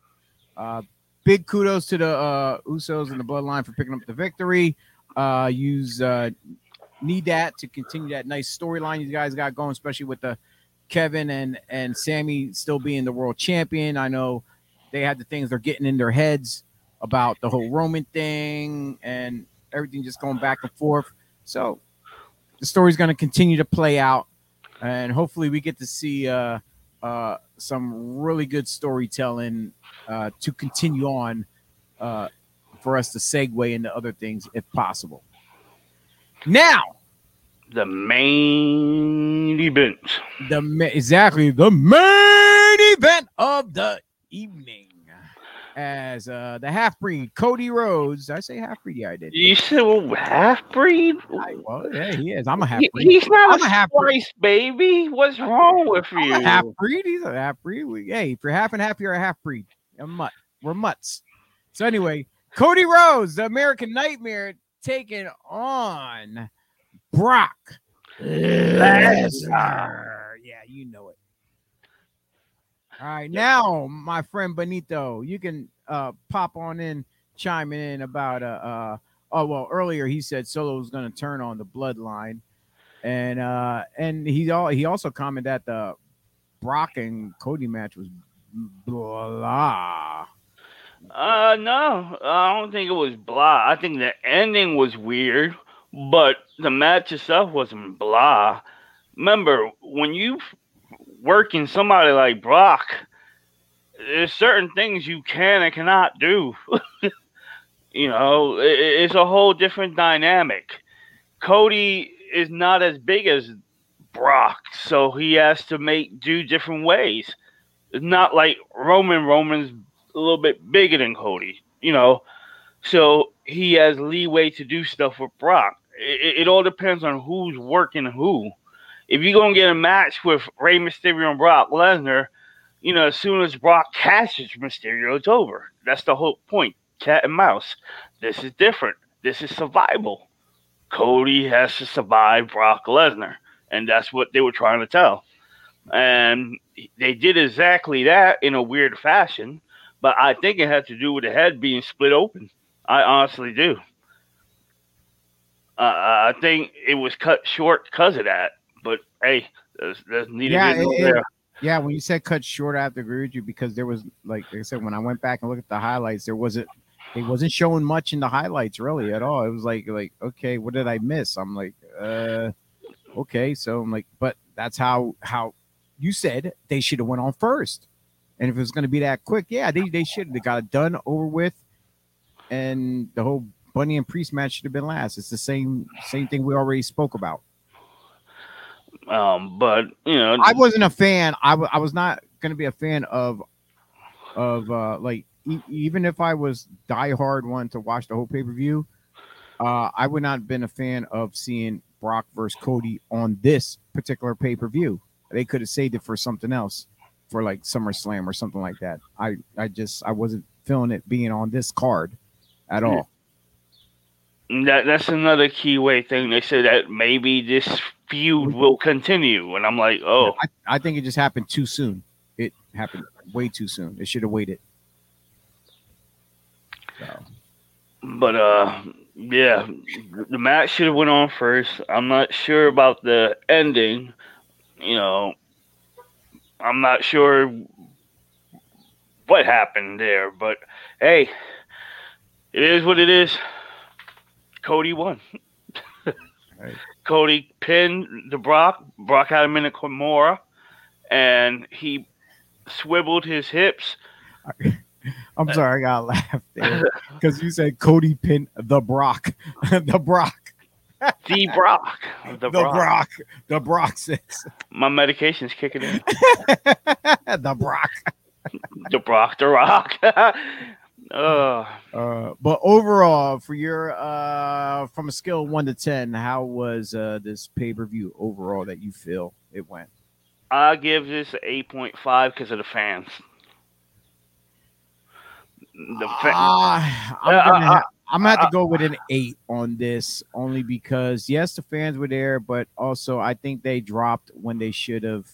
Uh, big kudos to the uh, Usos and the Bloodline for picking up the victory. Uh, use uh, need that to continue that nice storyline you guys got going, especially with the Kevin and and Sammy still being the world champion. I know they had the things they're getting in their heads about the whole Roman thing and everything just going back and forth. So the story's going to continue to play out, and hopefully we get to see uh, uh, some really good storytelling uh, to continue on uh, for us to segue into other things if possible. Now, the main event. the ma- exactly the main event of the evening. As uh, the half breed Cody Rhodes, Did I say half breed, yeah, I did. You said well, half breed? I- well, yeah, he is. I'm a half breed. He's not I'm a a half-breed. baby. What's wrong with you? half breed. He's a half breed. We, hey, if you're half and half, you're a half breed. A mutt. We're mutts. So anyway, Cody Rhodes, the American Nightmare, taking on Brock Lesnar. Yeah, you know it. All right, now my friend Benito, you can uh pop on in, chime in about uh, uh oh well earlier he said Solo was gonna turn on the bloodline, and uh and he all he also commented that the Brock and Cody match was blah. Uh, no, I don't think it was blah. I think the ending was weird, but the match itself wasn't blah. Remember, when you working somebody like Brock, there's certain things you can and cannot do. <laughs> you know, i- i- it's a whole different dynamic. Cody is not as big as Brock, so he has to make do different ways. It's not like Roman. Roman's a little bit bigger than Cody, you know, so he has leeway to do stuff with Brock. It, it all depends on who's working who. If you're gonna get a match with Rey Mysterio and Brock Lesnar, you know, as soon as Brock catches Mysterio, it's over. That's the whole point. Cat and mouse. This is different. This is survival. Cody has to survive Brock Lesnar, and that's what they were trying to tell. And they did exactly that in a weird fashion, but I think it had to do with the head being split open. I honestly do. Uh, I think it was cut short because of that. But hey, there's, there's neither Yeah, it- it- Yeah, when you said cut short, I have to agree with you because there was like, like I said, when I went back and looked at the highlights, there wasn't it wasn't showing much in the highlights really at all. It was like like okay, what did I miss? I'm like, uh okay, so I'm like, but that's how how you said they should have went on first. And if it was gonna be that quick, yeah, they, they should they got it done over with, and the whole Bunny and Priest match should have been last. It's the same same thing we already spoke about. Um, but you know, I wasn't a fan. I I was not going to be a fan of of uh like e- even if I was diehard one to watch the whole pay per view, uh, I would not have been a fan of seeing Brock versus Cody on this particular pay per view. They could have saved it for something else, for like SummerSlam or something like that. I I just I wasn't feeling it being on this card at all. that that's another keyway thing. They said that maybe this feud will continue, and I'm like, oh, I, I think it just happened too soon. It happened way too soon. It should have waited. So. But uh, yeah, the match should have went on first. I'm not sure about the ending. You know, I'm not sure what happened there, but hey, it is what it is. Cody won. <laughs> Right. Cody pinned the Brock. Brock had him in a Kimura, and he swiveled his hips. <laughs> I'm sorry, I got laughed <laughs> because you said Cody pinned the Brock, <laughs> the Brock. The Brock. The, the Brock. Brock. The Brock says. My medication's kicking in. the Brock. the Brock, the Rock. Uh, uh, but overall, for your uh, from a scale of one to ten, how was uh, this pay per view overall that you feel it went? I give this eight point five because of the fans. The fa- uh, I'm gonna I'm gonna have to go with an eight on this, only because yes, the fans were there, but also I think they dropped when they should have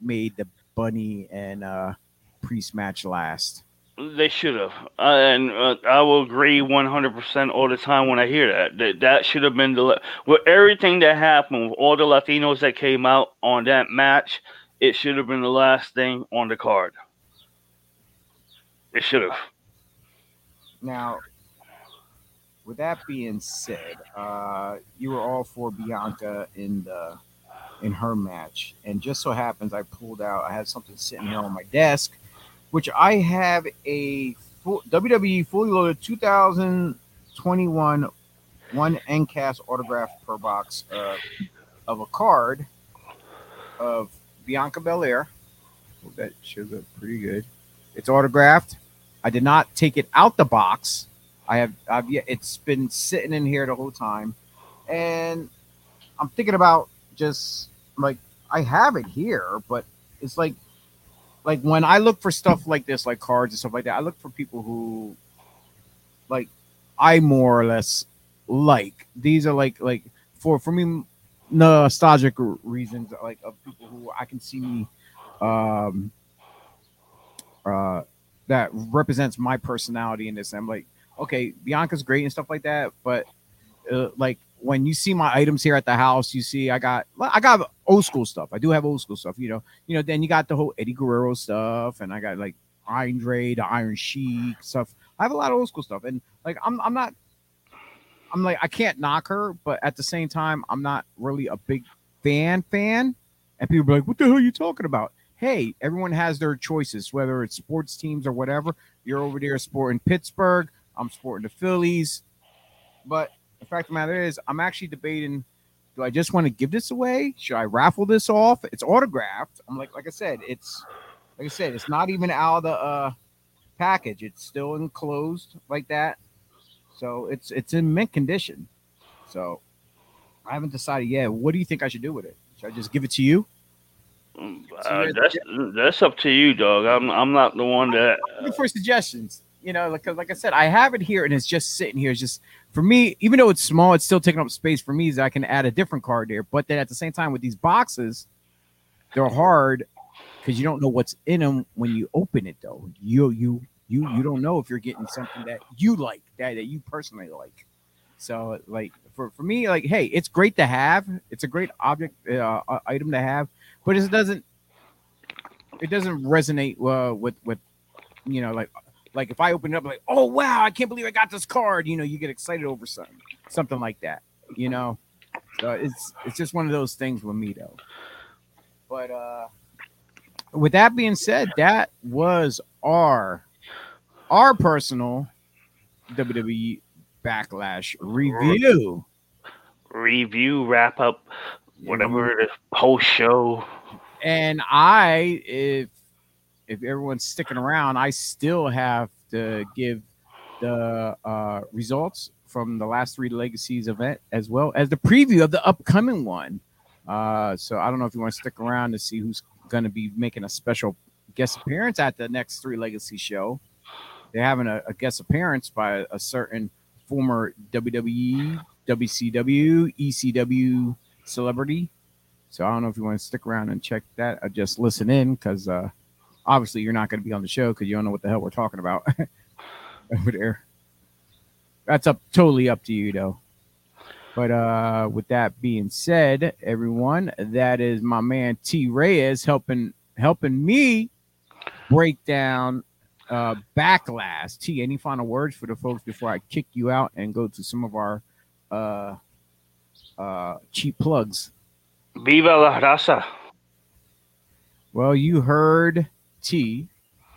made the bunny and uh priest match last. They should have, uh, and uh, I will agree 100% all the time when I hear that. That that should have been the with everything that happened, with all the Latinos that came out on that match. It should have been the last thing on the card. It should have. Now, with that being said, uh, you were all for Bianca in the in her match, and just so happens I pulled out. I had something sitting here on my desk, which I have a full, WWE fully loaded 2021 one endcast autograph per box uh, of a card of Bianca Belair. that shows up pretty good. It's autographed. I did not take it out the box I have I've yet it's been sitting in here the whole time, and I'm thinking about just like I have it here, but it's like like when I look for stuff like this, like cards and stuff like that, I look for people who like I more or less like. These are like like for for me nostalgic reasons, like of people who I can see me um uh that represents my personality in this. I'm like okay, Bianca's great and stuff like that, but uh, like when you see my items here at the house, you see I got I got old school stuff. I do have old school stuff, you know. You know, then you got the whole Eddie Guerrero stuff, and I got like Andre, the Iron Sheik stuff. I have a lot of old school stuff, and like I'm I'm not I'm like I can't knock her, but at the same time, I'm not really a big fan fan. And people are like, "What the hell are you talking about?" Hey, everyone has their choices, whether it's sports teams or whatever. You're over there sporting Pittsburgh. I'm supporting the Phillies. But the fact of the matter is, I'm actually debating do I just want to give this away? Should I raffle this off? It's autographed. I'm like, like I said, it's like I said, it's not even out of the uh, package. It's still enclosed like that. So it's it's in mint condition. So I haven't decided yet. What do you think I should do with it? Should I just give it to you? Uh, that's that's up to you, dog. I'm I'm not the one that. Uh, for suggestions you know, like like I said, I have it here and it's just sitting here. It's just for me, even though it's small, it's still taking up space for me. Is I can add a different card there. But then at the same time, with these boxes, they're hard because you don't know what's in them when you open it. Though you you you you don't know if you're getting something that you like that that you personally like. So like for for me, like hey, it's great to have. It's a great object uh, item to have, but it doesn't it doesn't resonate uh, with with you know like like if I open it up, like, oh wow, I can't believe I got this card. You know, you get excited over something, something like that. You know, so it's it's just one of those things with me though. But uh with that being said, that was our our personal WWE Backlash review. Review wrap up, whatever post show. And I, if if everyone's sticking around, I still have to give the uh, results from the last three legacies event as well as the preview of the upcoming one. Uh, so I don't know if you want to stick around to see who's going to be making a special guest appearance at the next three legacy show. They're having a, a guest appearance by a certain former WWE, WCW, ECW celebrity. So I don't know if you want to stick around and check that or just listen in because uh, obviously you're not going to be on the show because you don't know what the hell we're talking about <laughs> over there. That's up totally up to you though. But uh with that being said, everyone, that is my man T Reyes helping helping me break down uh backlash. T, any final words for the folks before I kick you out and go to some of our uh uh, cheap plugs. Viva la raza. Well, you heard T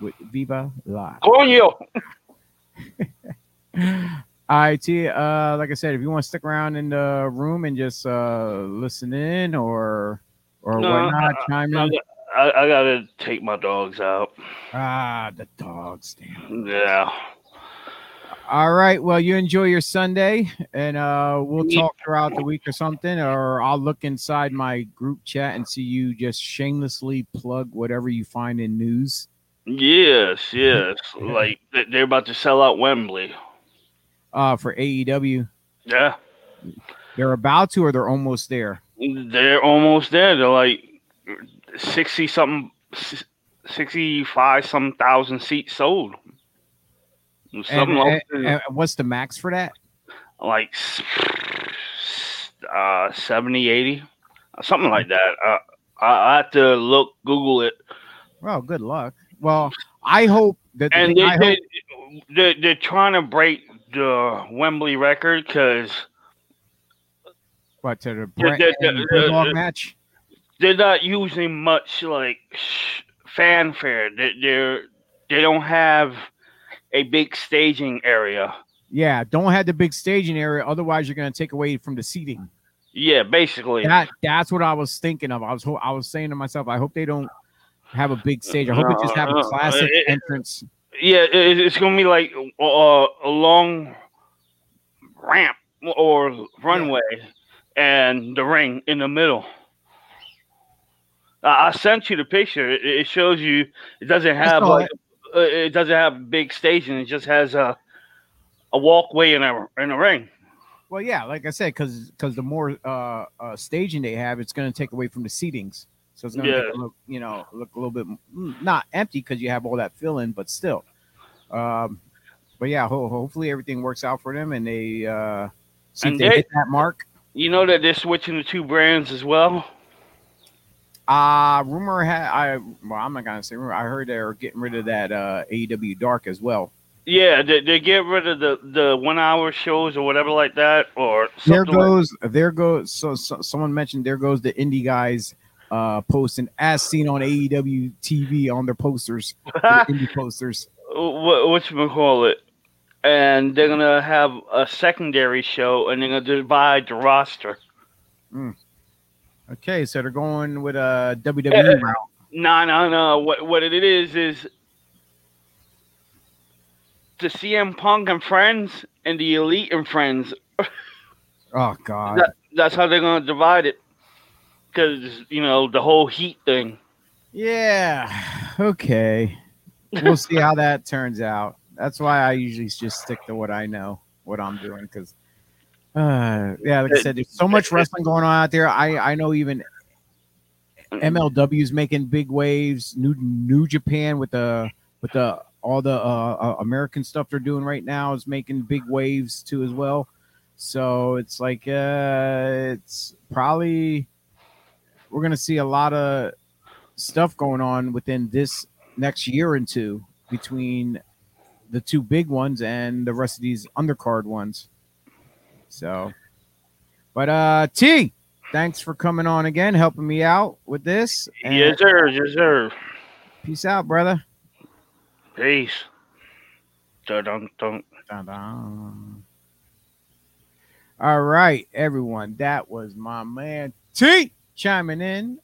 with Viva La. Coño. <laughs> All right, T. Uh, like I said, if you want to stick around in the room and just uh, listen in or or No, whatnot, I- chime I, in. I, I gotta take my dogs out. Ah, the dogs. Damn. Yeah. All right. Well, you enjoy your Sunday, and uh, we'll talk throughout the week or something, or I'll look inside my group chat and see you just shamelessly plug whatever you find in news. Yes, yes. like they- they're about to sell out Wembley. Uh, for AEW, Yeah. they're about to, or they're almost there. They're almost there. They're like sixty something, sixty-five some thousand seats sold. And, Something like, and- and what's the max for that? like uh, 70, 80, something like that. Uh, I, I have to look, Google it, Well, good luck. Well, I hope that. and thing they, hope, they, they're trying to break the Wembley record because what to the Bret the- the- and the- Bulldog the- match. they're not using much like fanfare. They, they're they don't have a big staging area. Yeah, don't have the big staging area. Otherwise, you're going to take away from the seating. Yeah, basically. That that's what I was thinking of. I was I was saying to myself, I hope they don't have a big stage. I hope it just have a Uh, classic it- entrance. Yeah, it, it's gonna be like uh, a long ramp or runway, and the ring in the middle. Uh, I sent you the picture. It, shows you. It doesn't have like uh, it doesn't have big staging. It just has a a walkway in a in a ring. Well, yeah, like I said, because because the more uh, uh, staging they have, it's going to take away from the seatings. So it's going to Yeah. look, you know, look a little bit mm, not empty because you have all that filling, but still. Um, but yeah, ho- hopefully everything works out for them and they uh, see And if they, they- hit that mark. You know that they're switching the two brands as well. Uh rumor had I well, I'm not gonna say rumor. I heard they're getting rid of that uh AEW Dark as well. Yeah, they, they get rid of the the one hour shows or whatever like that, or There something like- goes there goes so, so someone mentioned there goes the indie guys uh posting as seen on AEW TV on their posters, <laughs> indie posters. what what you call it, and they're gonna have a secondary show, and they're gonna divide the roster. Okay, so they're going with uh, a WWE uh, route. No, no, no. What what it is is the CM Punk and friends and the Elite and friends. <laughs> Oh god. That, that's how they're gonna divide it, because you know the whole Heat thing. Yeah. Okay. We'll see how that turns out. That's why I usually just stick to what I know, what I'm doing, because uh yeah, like I said, there's so much wrestling going on out there. I I know even MLW's making big waves. New New Japan with the with the all the uh, uh, American stuff they're doing right now is making big waves too as well. So it's like uh it's probably we're gonna see a lot of stuff going on within this next year and two between the two big ones and the rest of these undercard ones. So, but uh, T, thanks for coming on again, helping me out with this. And Yes, sir. Yes, sir. Peace out, brother. Peace. Dun, dun, dun. Dun-dun. All right, everyone. That was my man T chiming in.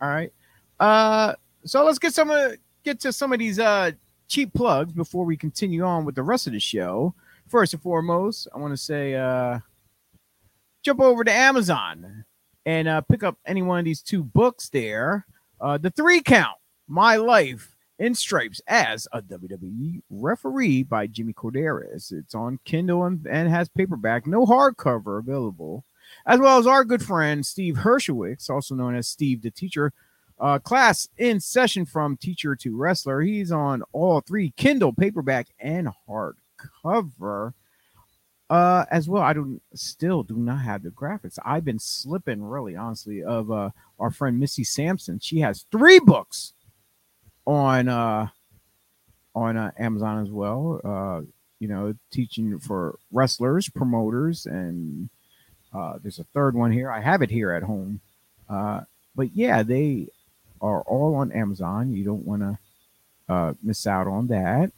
All right. Uh so let's get some uh, get to some of these uh cheap plugs before we continue on with the rest of the show. First and foremost, I want to say uh jump over to Amazon and uh pick up any one of these two books there. Uh the three count, My Life in Stripes as a WWE referee by Jimmy Korderas. It's on Kindle and, and has paperback, no hardcover available, as well as our good friend Steve Hershowitz, also known as Steve the Teacher. Uh, class in session from teacher to wrestler. He's on all three Kindle, paperback, and hardcover. Uh, as well, I don't still do not have the graphics. I've been slipping really honestly of uh our friend Missy Sampson. She has three books on uh on uh, Amazon as well. Uh, you know, teaching for wrestlers, promoters, and Uh, there's a third one here. I have it here at home. Uh, but yeah, they are all on Amazon. You don't want to uh, miss out on that.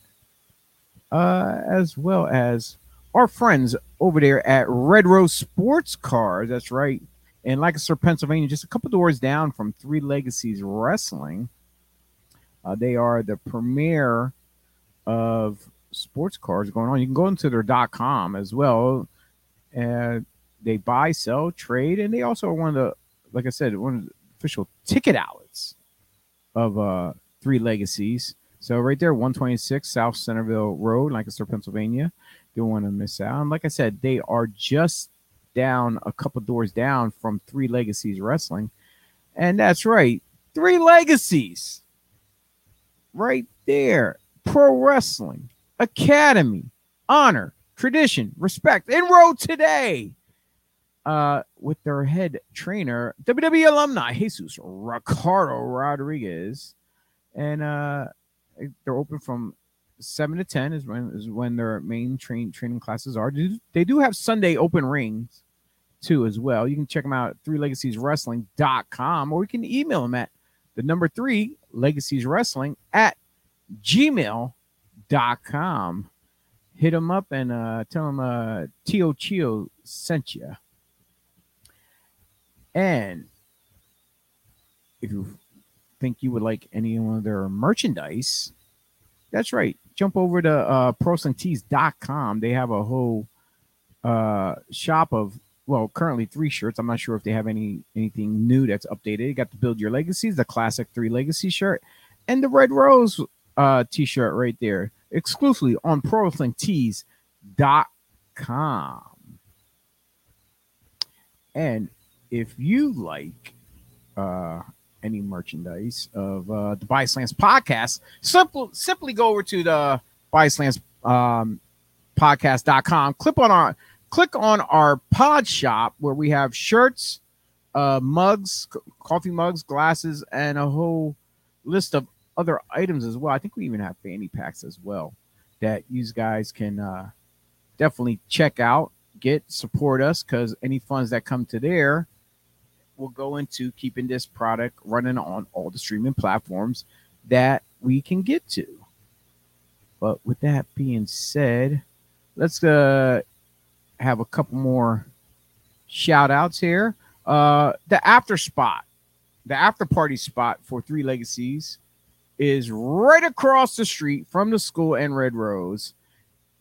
Uh, as well as our friends over there at Red Rose Sports Cars. That's right. In Lancaster, Pennsylvania, just a couple doors down from Three Legacies Wrestling. Uh, they are the premier of sports cars going on. You can go into their .com as well. And they buy, sell, trade, and they also are one of the, like I said, one of the official ticket outlets of uh, Three Legacies. So right there, 126 South Centerville Road, Lancaster, Pennsylvania. Don't want to miss out. And like I said, they are just down a couple doors down from Three Legacies Wrestling. And that's right, Three Legacies. Right there. Pro Wrestling, Academy, Honor, Tradition, Respect, Enroll today. Uh, with their head trainer, WWE alumni Jesus Ricardo Rodriguez. And uh, they're open from seven to ten is when is when their main train training classes are. They do have Sunday open rings too as well. You can check them out at three legacies wrestling.com or you can email them at the number three legacies wrestling at gmail.com. Hit them up and uh, tell them uh, Tio Chio sent you. And if you think you would like any of their merchandise, that's right. Jump over to uh, ProWrestlingTees.com. They have a whole uh, shop of well, currently three shirts. I'm not sure if they have any anything new that's updated. You got the Build Your Legacies, the classic three legacy shirt, and the Red Rose uh, t-shirt right there, exclusively on ProWrestlingTees.com. And if you like uh, any merchandise of uh, the BodySlams podcast, simple, simply go over to the BodySlams um, podcast.com, click on our click on our pod shop where we have shirts, uh, mugs, coffee mugs, glasses, and a whole list of other items as well. I think we even have fanny packs as well that you guys can uh, definitely check out, get, support us because any funds that come to there will go into keeping this product running on all the streaming platforms that we can get to. But with that being said, let's uh, have a couple more shout outs here. Uh, the after spot, the after party spot for Three Legacies is right across the street from the school and Red Rose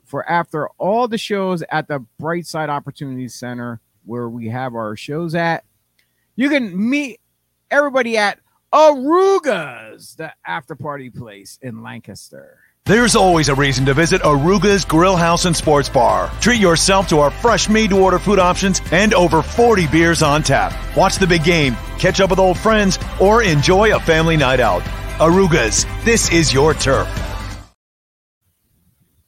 for after all the shows at the Brightside Opportunity Center where we have our shows at. You can meet everybody at Arooga's, the after party place in Lancaster. There's always a reason to visit Arooga's Grill House and Sports Bar. Treat yourself to our fresh made to order food options and over 40 beers on tap. Watch the big game, catch up with old friends, or enjoy a family night out. Arooga's, this is your turf.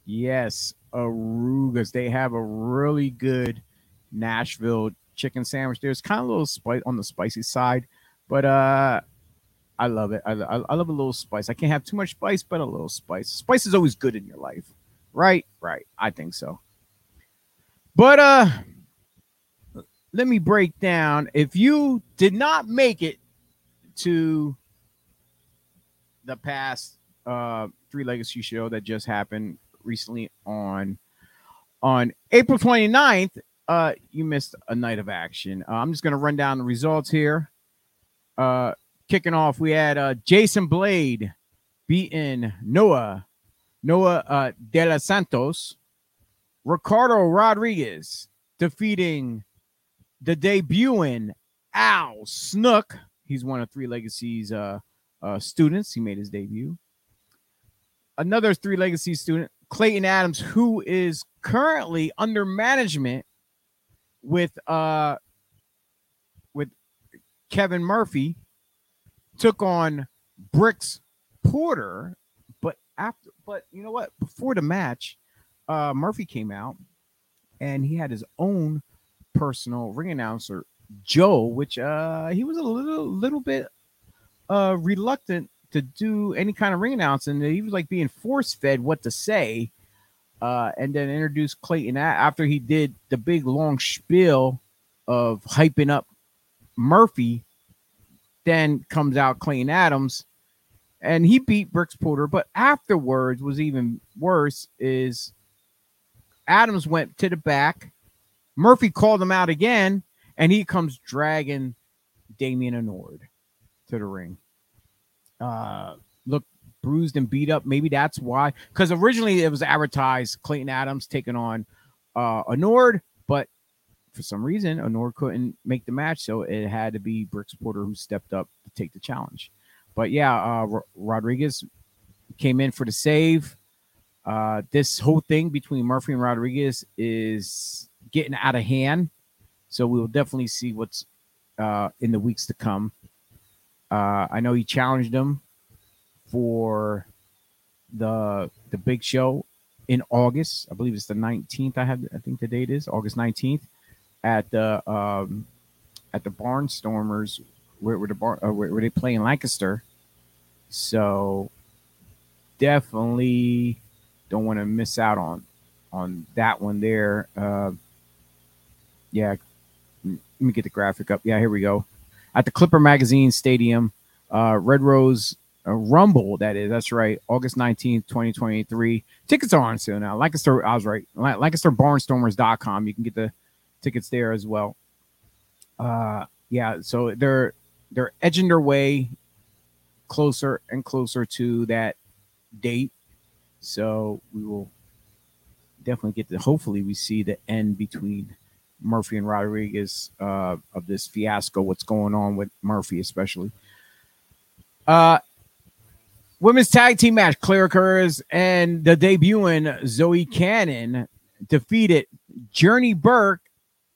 Yes, Arooga's. They have a really good Nashville chicken sandwich. There's kind of a little spice on the spicy side, but uh I love it. I, I, I love a little spice. I can't have too much spice, but a little spice. Spice is always good in your life, right? Right. I think so. But uh let me break down. If you did not make it to the past uh three legacy show that just happened recently on on April 29th, uh, you missed a night of action. Uh, I'm just gonna run down the results here. Uh, kicking off, we had uh, Jason Blade beating Noah Noah uh, De Los Santos. Ricardo Rodriguez defeating the debuting Al Snook. He's one of Three Legacies uh, uh, students. He made his debut. Another Three Legacies student, Clayton Adams, who is currently under management with uh with Kevin Murphy took on Brooks Porter, but after but you know what? Before the match, uh Murphy came out and he had his own personal ring announcer, Joe, which uh he was a little little bit uh reluctant to do any kind of ring announcing. He was like being force fed what to say uh, and then introduced Clayton after he did the big long spiel of hyping up Murphy, then comes out Clayton Adams, and he beat Brooks Porter. But afterwards was even worse. Is Adams went to the back, Murphy called him out again, and he comes dragging Damien Anord to the ring. Uh, bruised and beat up. Maybe that's why. Because originally it was advertised Clayton Adams taking on uh Anord, but for some reason Anord couldn't make the match, so it had to be Brooks Porter who stepped up to take the challenge. But yeah, uh R- Rodriguez came in for the save. Uh, this whole thing between Murphy and Rodriguez is getting out of hand. So we will definitely see what's uh, in the weeks to come. Uh, I know he challenged him for the the big show in August. I believe it's the 19th. I have I think the date is August 19th at the um, at the Barnstormers where, where the bar uh, where, where they play in Lancaster. So definitely don't want to miss out on on that one there. Uh, yeah, let me get the graphic up. Yeah, here we go. At the Clipper Magazine Stadium, uh, Red Rose uh, Rumble. That is, that's right. August nineteenth, twenty twenty three. Tickets are on sale now. Lancaster, I was right. Lan- LancasterBarnstormers.com. You can get the tickets there as well. Uh, yeah. So they're they're edging their way closer and closer to that date. So we will definitely get to. Hopefully, we see the end between Murphy and Rodriguez uh, of this fiasco. What's going on with Murphy, especially. Uh, women's tag team match: Claire Curtis and the debuting Zoe Cannon defeated Journey Burke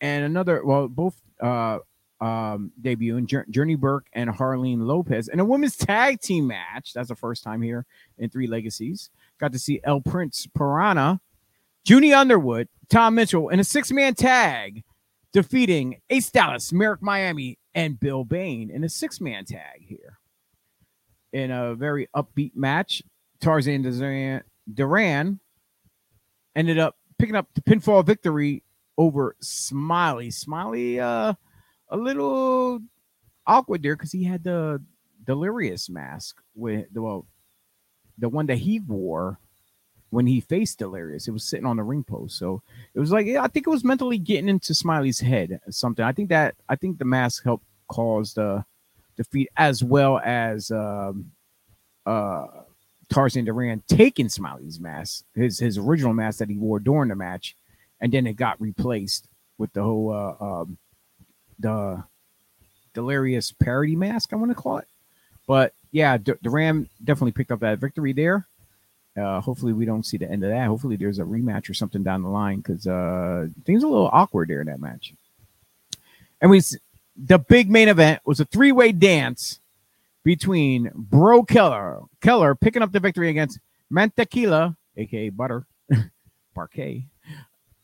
and another. Well, both uh, um, debuting Jour- Journey Burke and Harleen Lopez in a women's tag team match. That's the first time here in Three Legacies. Got to see El Prince Piranha, Junie Underwood, Tom Mitchell in a six man tag, defeating Ace Dallas, Merrick Miami, and Bill Bain in a six man tag here. In a very upbeat match, Tarzan Duran, Duran ended up picking up the pinfall victory over Smiley. Smiley, uh, a little awkward there because he had the delirious mask with the well, the one that he wore when he faced Delirious. It was sitting on the ring post. So it was like, yeah, I think it was mentally getting into Smiley's head something. I think that I think the mask helped cause the defeat as well as um uh Tarzan Duran taking Smiley's mask, his his original mask that he wore during the match, and then it got replaced with the whole uh um the delirious parody mask, I want to call it. But yeah, D- Duran definitely picked up that victory there. Uh, hopefully, we don't see the end of that. Hopefully, there's a rematch or something down the line because uh, things are a little awkward there in that match. And we, the big main event was a three way dance between Bro Keller, Keller picking up the victory against Mantequilla, aka Butter, <laughs> Parquet,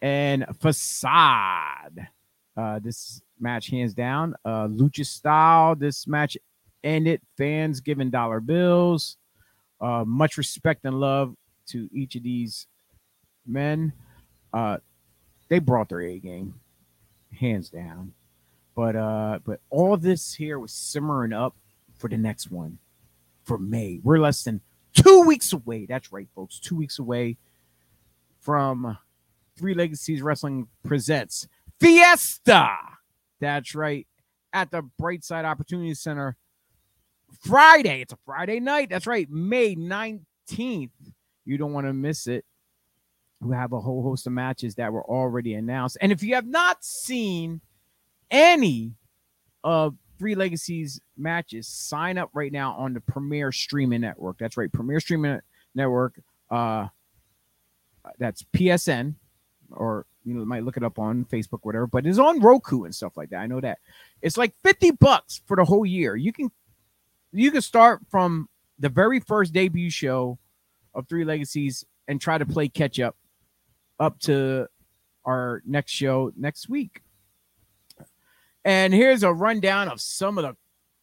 and Facade. Uh, this match, hands down, uh, lucha style. This match ended fans giving dollar bills. Uh, much respect and love to each of these men. Uh, they brought their A game, hands down. But uh, but all this here was simmering up for the next one for May. We're less than two weeks away. That's right, folks. Two weeks away from Three Legacies Wrestling presents Fiesta. That's right. At the Brightside Opportunity Center Friday. It's a Friday night. That's right. May 19th. You don't want to miss it. We have a whole host of matches that were already announced. And if you have not seen any of Three Legacies matches, sign up right now on the Premier Streaming Network. That's right. Premier Streaming Network. Uh that's PSN or you know, might look it up on Facebook, whatever, but it's on Roku and stuff like that. I know that. It's like 50 bucks for the whole year. You can you can start from the very first debut show of Three Legacies and try to play catch up up to our next show next week. And here's a rundown of some of the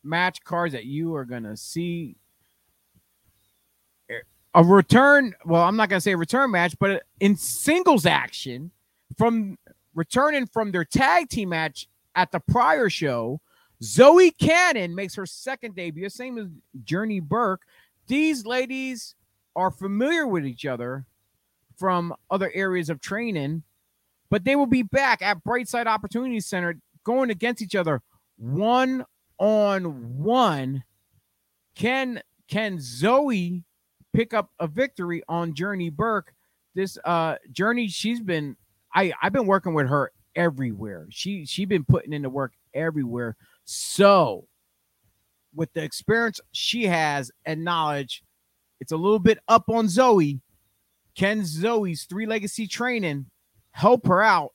match cards that you are going to see. A return, well, I'm not going to say return match, but in singles action from returning from their tag team match at the prior show, Zoe Cannon makes her second debut, same as Journey Burke. These ladies are familiar with each other from other areas of training, but they will be back at Brightside Opportunity Center going against each other one on one. Can can Zoe pick up a victory on Journey Burke? This uh Journey, she's been I I've been working with her everywhere. She she been putting in the work everywhere. So with the experience she has and knowledge, it's a little bit up on Zoe. Can Zoe's three legacy training help her out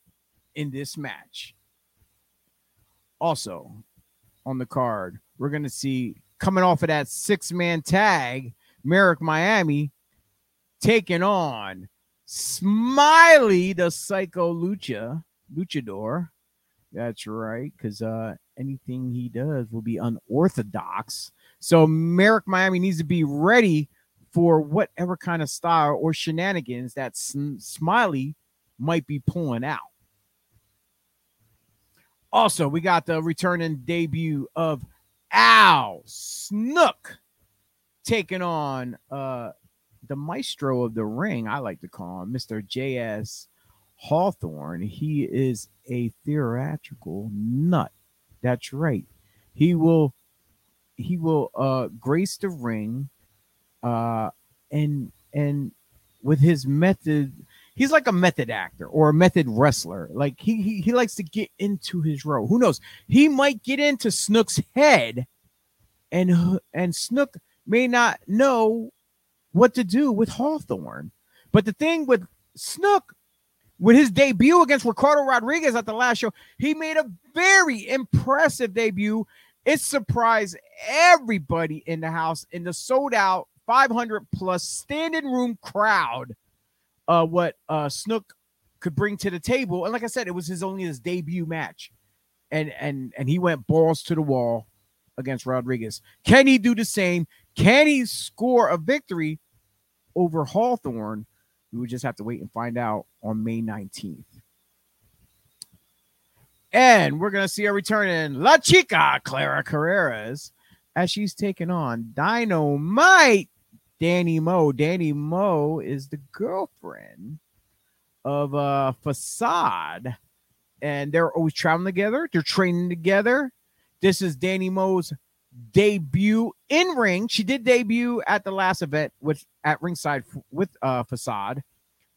in this match? Also, on the card, we're going to see coming off of that six man tag, Merrick Miami taking on Smiley, the Psycho Lucha, Luchador. That's right, because uh, anything he does will be unorthodox. So Merrick Miami needs to be ready for whatever kind of style or shenanigans that Smiley might be pulling out. Also, we got the returning debut of Al Snook taking on uh the maestro of the ring, I like to call him Mr. J.S. Hawthorne. He is a theatrical nut. That's right. He will he will uh grace the ring uh and and with his method he's like a method actor or a method wrestler. Like he, he he likes to get into his role. Who knows? He might get into Snook's head, and and Snook may not know what to do with Hawthorne. But the thing with Snook, with his debut against Ricardo Rodriguez at the last show, he made a very impressive debut. It surprised everybody in the house in the sold out 500 plus standing room crowd uh, what uh, Snook could bring to the table. And like I said, it was his only his debut match, and and and he went balls to the wall against Rodriguez. Can he do the same? Can he score a victory over Hawthorne? We would just have to wait and find out on May 19th. And we're gonna see a return in La Chica Clara Carreras as she's taking on Dynamite Danny Moe. Danny Moe is the girlfriend of uh Facade, and they're always traveling together. They're training together. This is Danny Moe's debut in ring. She did debut at the last event with at ringside with uh Facade,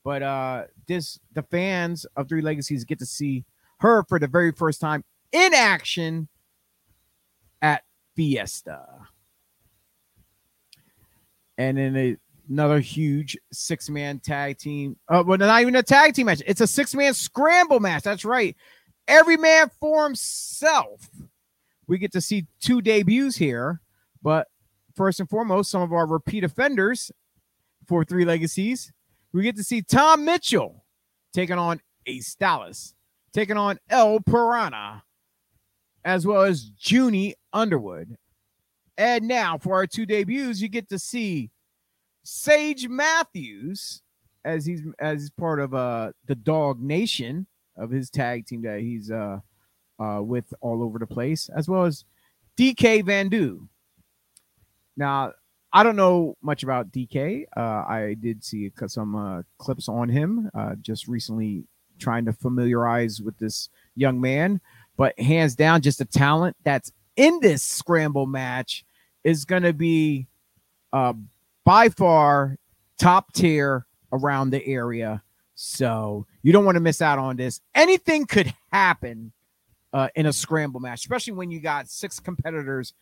but uh this the fans of Three Legacies get to see her for the very first time in action at Fiesta and then a, another huge six man tag team. Uh, well, not even a tag team match. It's a six man scramble match. That's right. Every man for himself. We get to see two debuts here, but first and foremost, some of our repeat offenders for Three Legacies. We get to see Tom Mitchell taking on Ace Dallas, taking on El Piranha, as well as Junie Underwood. And now for our two debuts, you get to see Sage Matthews as he's as part of uh the Dog Nation of his tag team that he's uh uh with all over the place, as well as DK Van Du. Now, I don't know much about DK. Uh, I did see some uh, clips on him uh, just recently, trying to familiarize with this young man. But hands down, just a talent that's in this scramble match is going to be uh, by far top tier around the area. So you don't want to miss out on this. Anything could happen uh, in a scramble match, especially when you got six competitors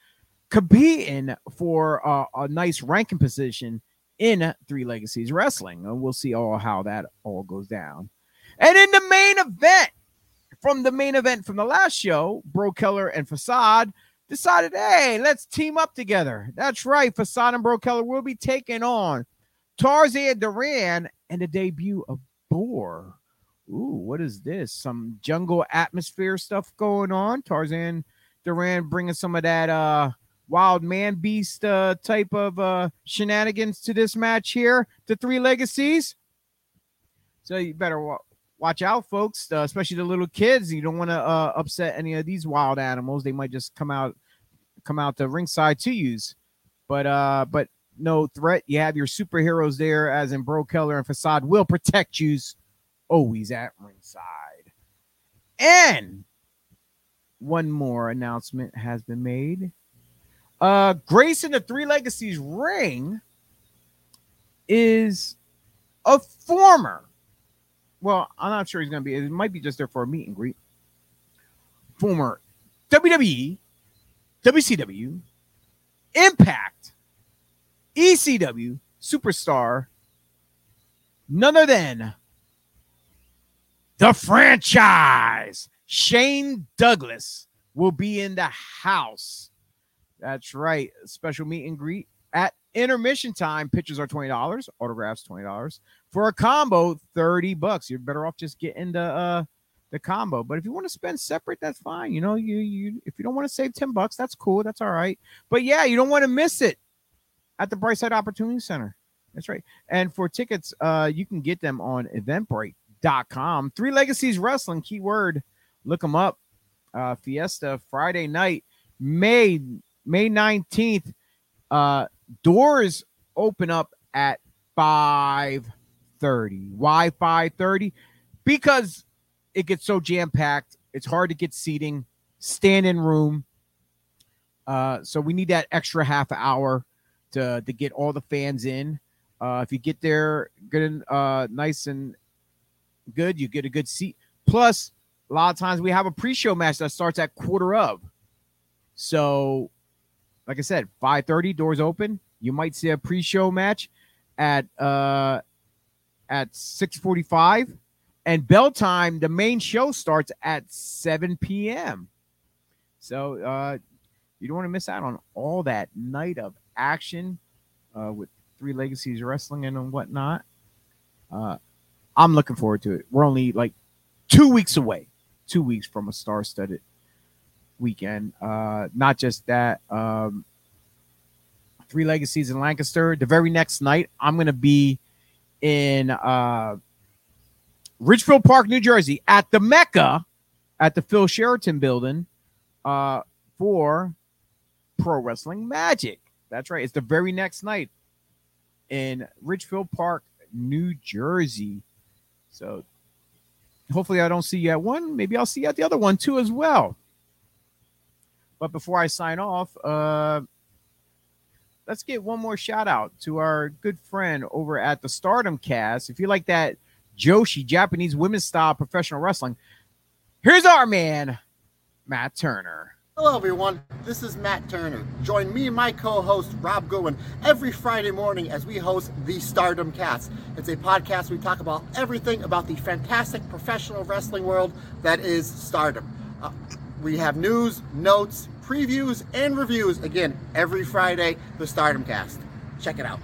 competing for uh, a nice ranking position in Three Legacies Wrestling. And we'll see all how that all goes down. And in the main event, from the main event from the last show, Bro Keller and Facade decided, hey, let's team up together. That's right. Facade and Bro Keller will be taking on Tarzan Duran and the debut of Boar. Ooh, what is this? Some jungle atmosphere stuff going on. Tarzan Duran bringing some of that uh wild man beast uh type of uh shenanigans to this match here. The three legacies. So you better watch out, folks, uh, especially the little kids. You don't want to uh, upset any of these wild animals. They might just come out come out to ringside to use. But uh, but no threat. You have your superheroes there, as in Bro Keller and Facade will protect you always at ringside. And one more announcement has been made. Uh, Grace in the Three Legacies ring is a former. Well, I'm not sure he's going to be. It might be just there for a meet and greet. Former WWE, WCW, Impact, ECW superstar, none other than the franchise. Shane Douglas will be in the house. That's right. Special meet and greet at intermission time. Pitches are $20, autographs $20. For a combo, 30 bucks. You're better off just getting the uh the combo. But if you want to spend separate, that's fine. You know, you you if you don't want to save 10 bucks, that's cool. That's all right. But yeah, you don't want to miss it at the Brightside Opportunity Center. That's right. And for tickets, uh, you can get them on eventbrite.com. Three Legacies Wrestling, keyword. Look them up. Uh, Fiesta Friday night, May May 19th. Uh, doors open up at 5:30. Why 5:30? Because it gets so jam-packed. It's hard to get seating, standing room. Uh, so we need that extra half hour to to get all the fans in. Uh, if you get there good and uh, nice and good, you get a good seat. Plus, a lot of times we have a pre-show match that starts at quarter of. So, like I said, 5:30 doors open. You might see a pre-show match at uh at 6:45 and bell time the main show starts at 7 p.m. So, uh you don't want to miss out on all that night of action uh, with Three Legacies Wrestling and whatnot. Uh, I'm looking forward to it. We're only like two weeks away, two weeks from a star-studded weekend. Uh, not just that, um, Three Legacies in Lancaster. The very next night, I'm going to be in uh, Ridgefield Park, New Jersey, at the Mecca, at the Phil Sheraton Building, uh, for Pro Wrestling Magic. That's right. It's the very next night in Ridgefield Park, New Jersey. So hopefully I don't see you at one. Maybe I'll see you at the other one too as well. But before I sign off, uh let's get one more shout out to our good friend over at the Stardom Cast. If you like that Joshi Japanese women's style professional wrestling, here's our man, Matt Turner. Hello, everyone. This is Matt Turner. Join me and my co host, Rob Goodwin, every Friday morning as we host the Stardom Cast. It's a podcast we talk about everything about the fantastic professional wrestling world that is Stardom. Uh, we have news, notes, previews, and reviews again every Friday, the Stardom Cast. Check it out.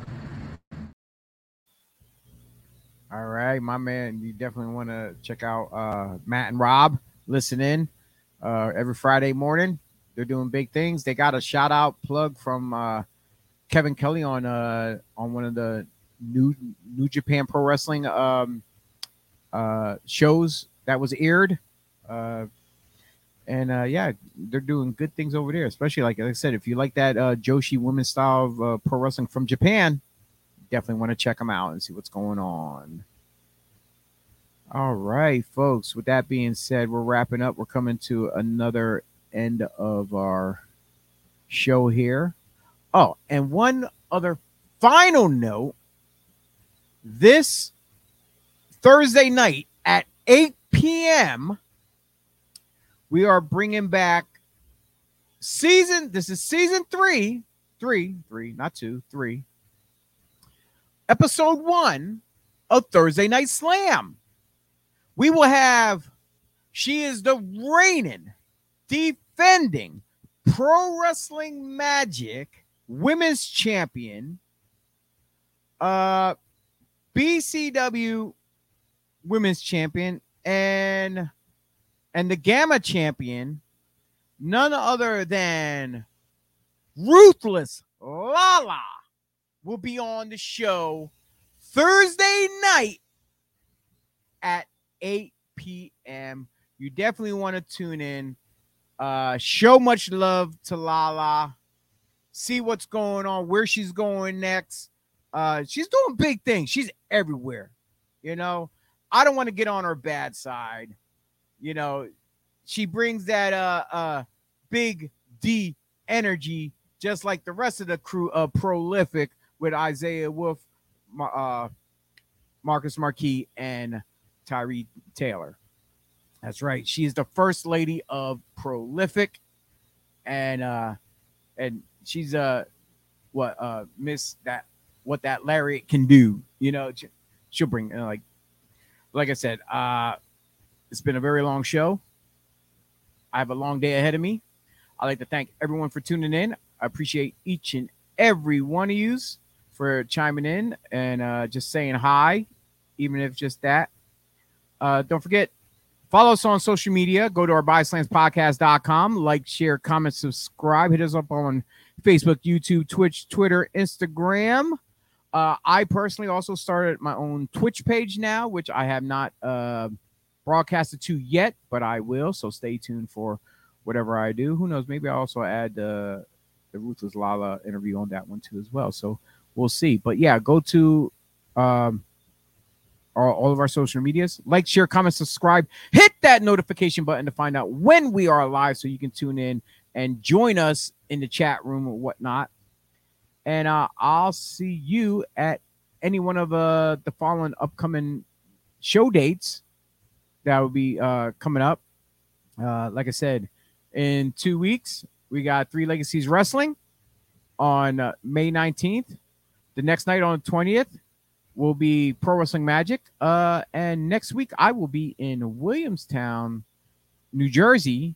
All right, my man. You definitely want to check out uh, Matt and Rob. Listen in uh, every Friday morning. They're doing big things. They got a shout out plug from uh, Kevin Kelly on uh, on one of the new New Japan Pro Wrestling um, uh, shows that was aired. Uh, and uh, yeah, they're doing good things over there. Especially like, like I said, if you like that uh, Joshi women's style of uh, pro wrestling from Japan, definitely want to check them out and see what's going on. All right, folks. With that being said, we're wrapping up. We're coming to another end of our show here. Oh, and one other final note this Thursday night at 8 p.m., we are bringing back season. This is season three, three, three, not two, three. Episode one of Thursday Night Slam. We will have, she is the reigning, defending Pro Wrestling Magic Women's Champion, uh, BCW Women's Champion, and and the Gamma Champion, none other than Ruthless Lala will be on the show Thursday night at 8 p.m. You definitely want to tune in. Uh, show much love to Lala. See what's going on, where she's going next. Uh, she's doing big things. She's everywhere. You know, I don't want to get on her bad side. You know, she brings that uh uh big D energy, just like the rest of the crew of Prolific with Isaiah Wolf, uh, Marcus Marquis, and Tyree Taylor. That's right. She is the first lady of Prolific, and uh, and she's uh, what uh, Miss that what that lariat can do. You know, she'll bring uh, like, like I said, uh, it's been a very long show. I have a long day ahead of me. I'd like to thank everyone for tuning in. I appreciate each and every one of yous for chiming in and uh, just saying hi, even if just that. Uh, don't forget, follow us on social media. Go to our podcast.com. Like, share, comment, subscribe. Hit us up on Facebook, YouTube, Twitch, Twitter, Instagram. Uh, I personally also started my own Twitch page now, which I have not uh, broadcasted to yet, but I will. So stay tuned for whatever I do. Who knows? Maybe I also add uh, the Ruthless Lala interview on that one too as well. So we'll see. But yeah, go to um, our, all of our social medias. Like, share, comment, subscribe. Hit that notification button to find out when we are live so you can tune in and join us in the chat room or whatnot. And uh, I'll see you at any one of uh, the following upcoming show dates that will be uh, coming up. Uh, like I said, in two weeks, we got Three Legacies Wrestling on uh, May 19th. The next night on the 20th will be Pro Wrestling Magic. Uh, and next week, I will be in Williamstown, New Jersey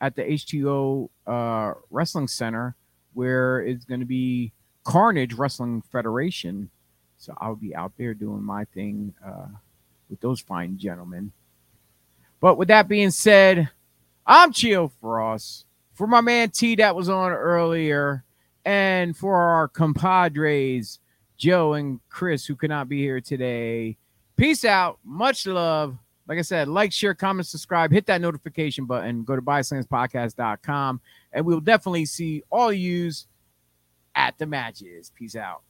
at the H2O uh, Wrestling Center, where it's going to be Carnage Wrestling Federation. So I'll be out there doing my thing uh, with those fine gentlemen. But with that being said, I'm Chill Frost. For my man T that was on earlier, and for our compadres, Joe and Chris, who could not be here today. Peace out. Much love. Like I said, like, share, comment, subscribe, hit that notification button, go to bodyslamspodcast.com, and we'll definitely see all yous at the matches. Peace out.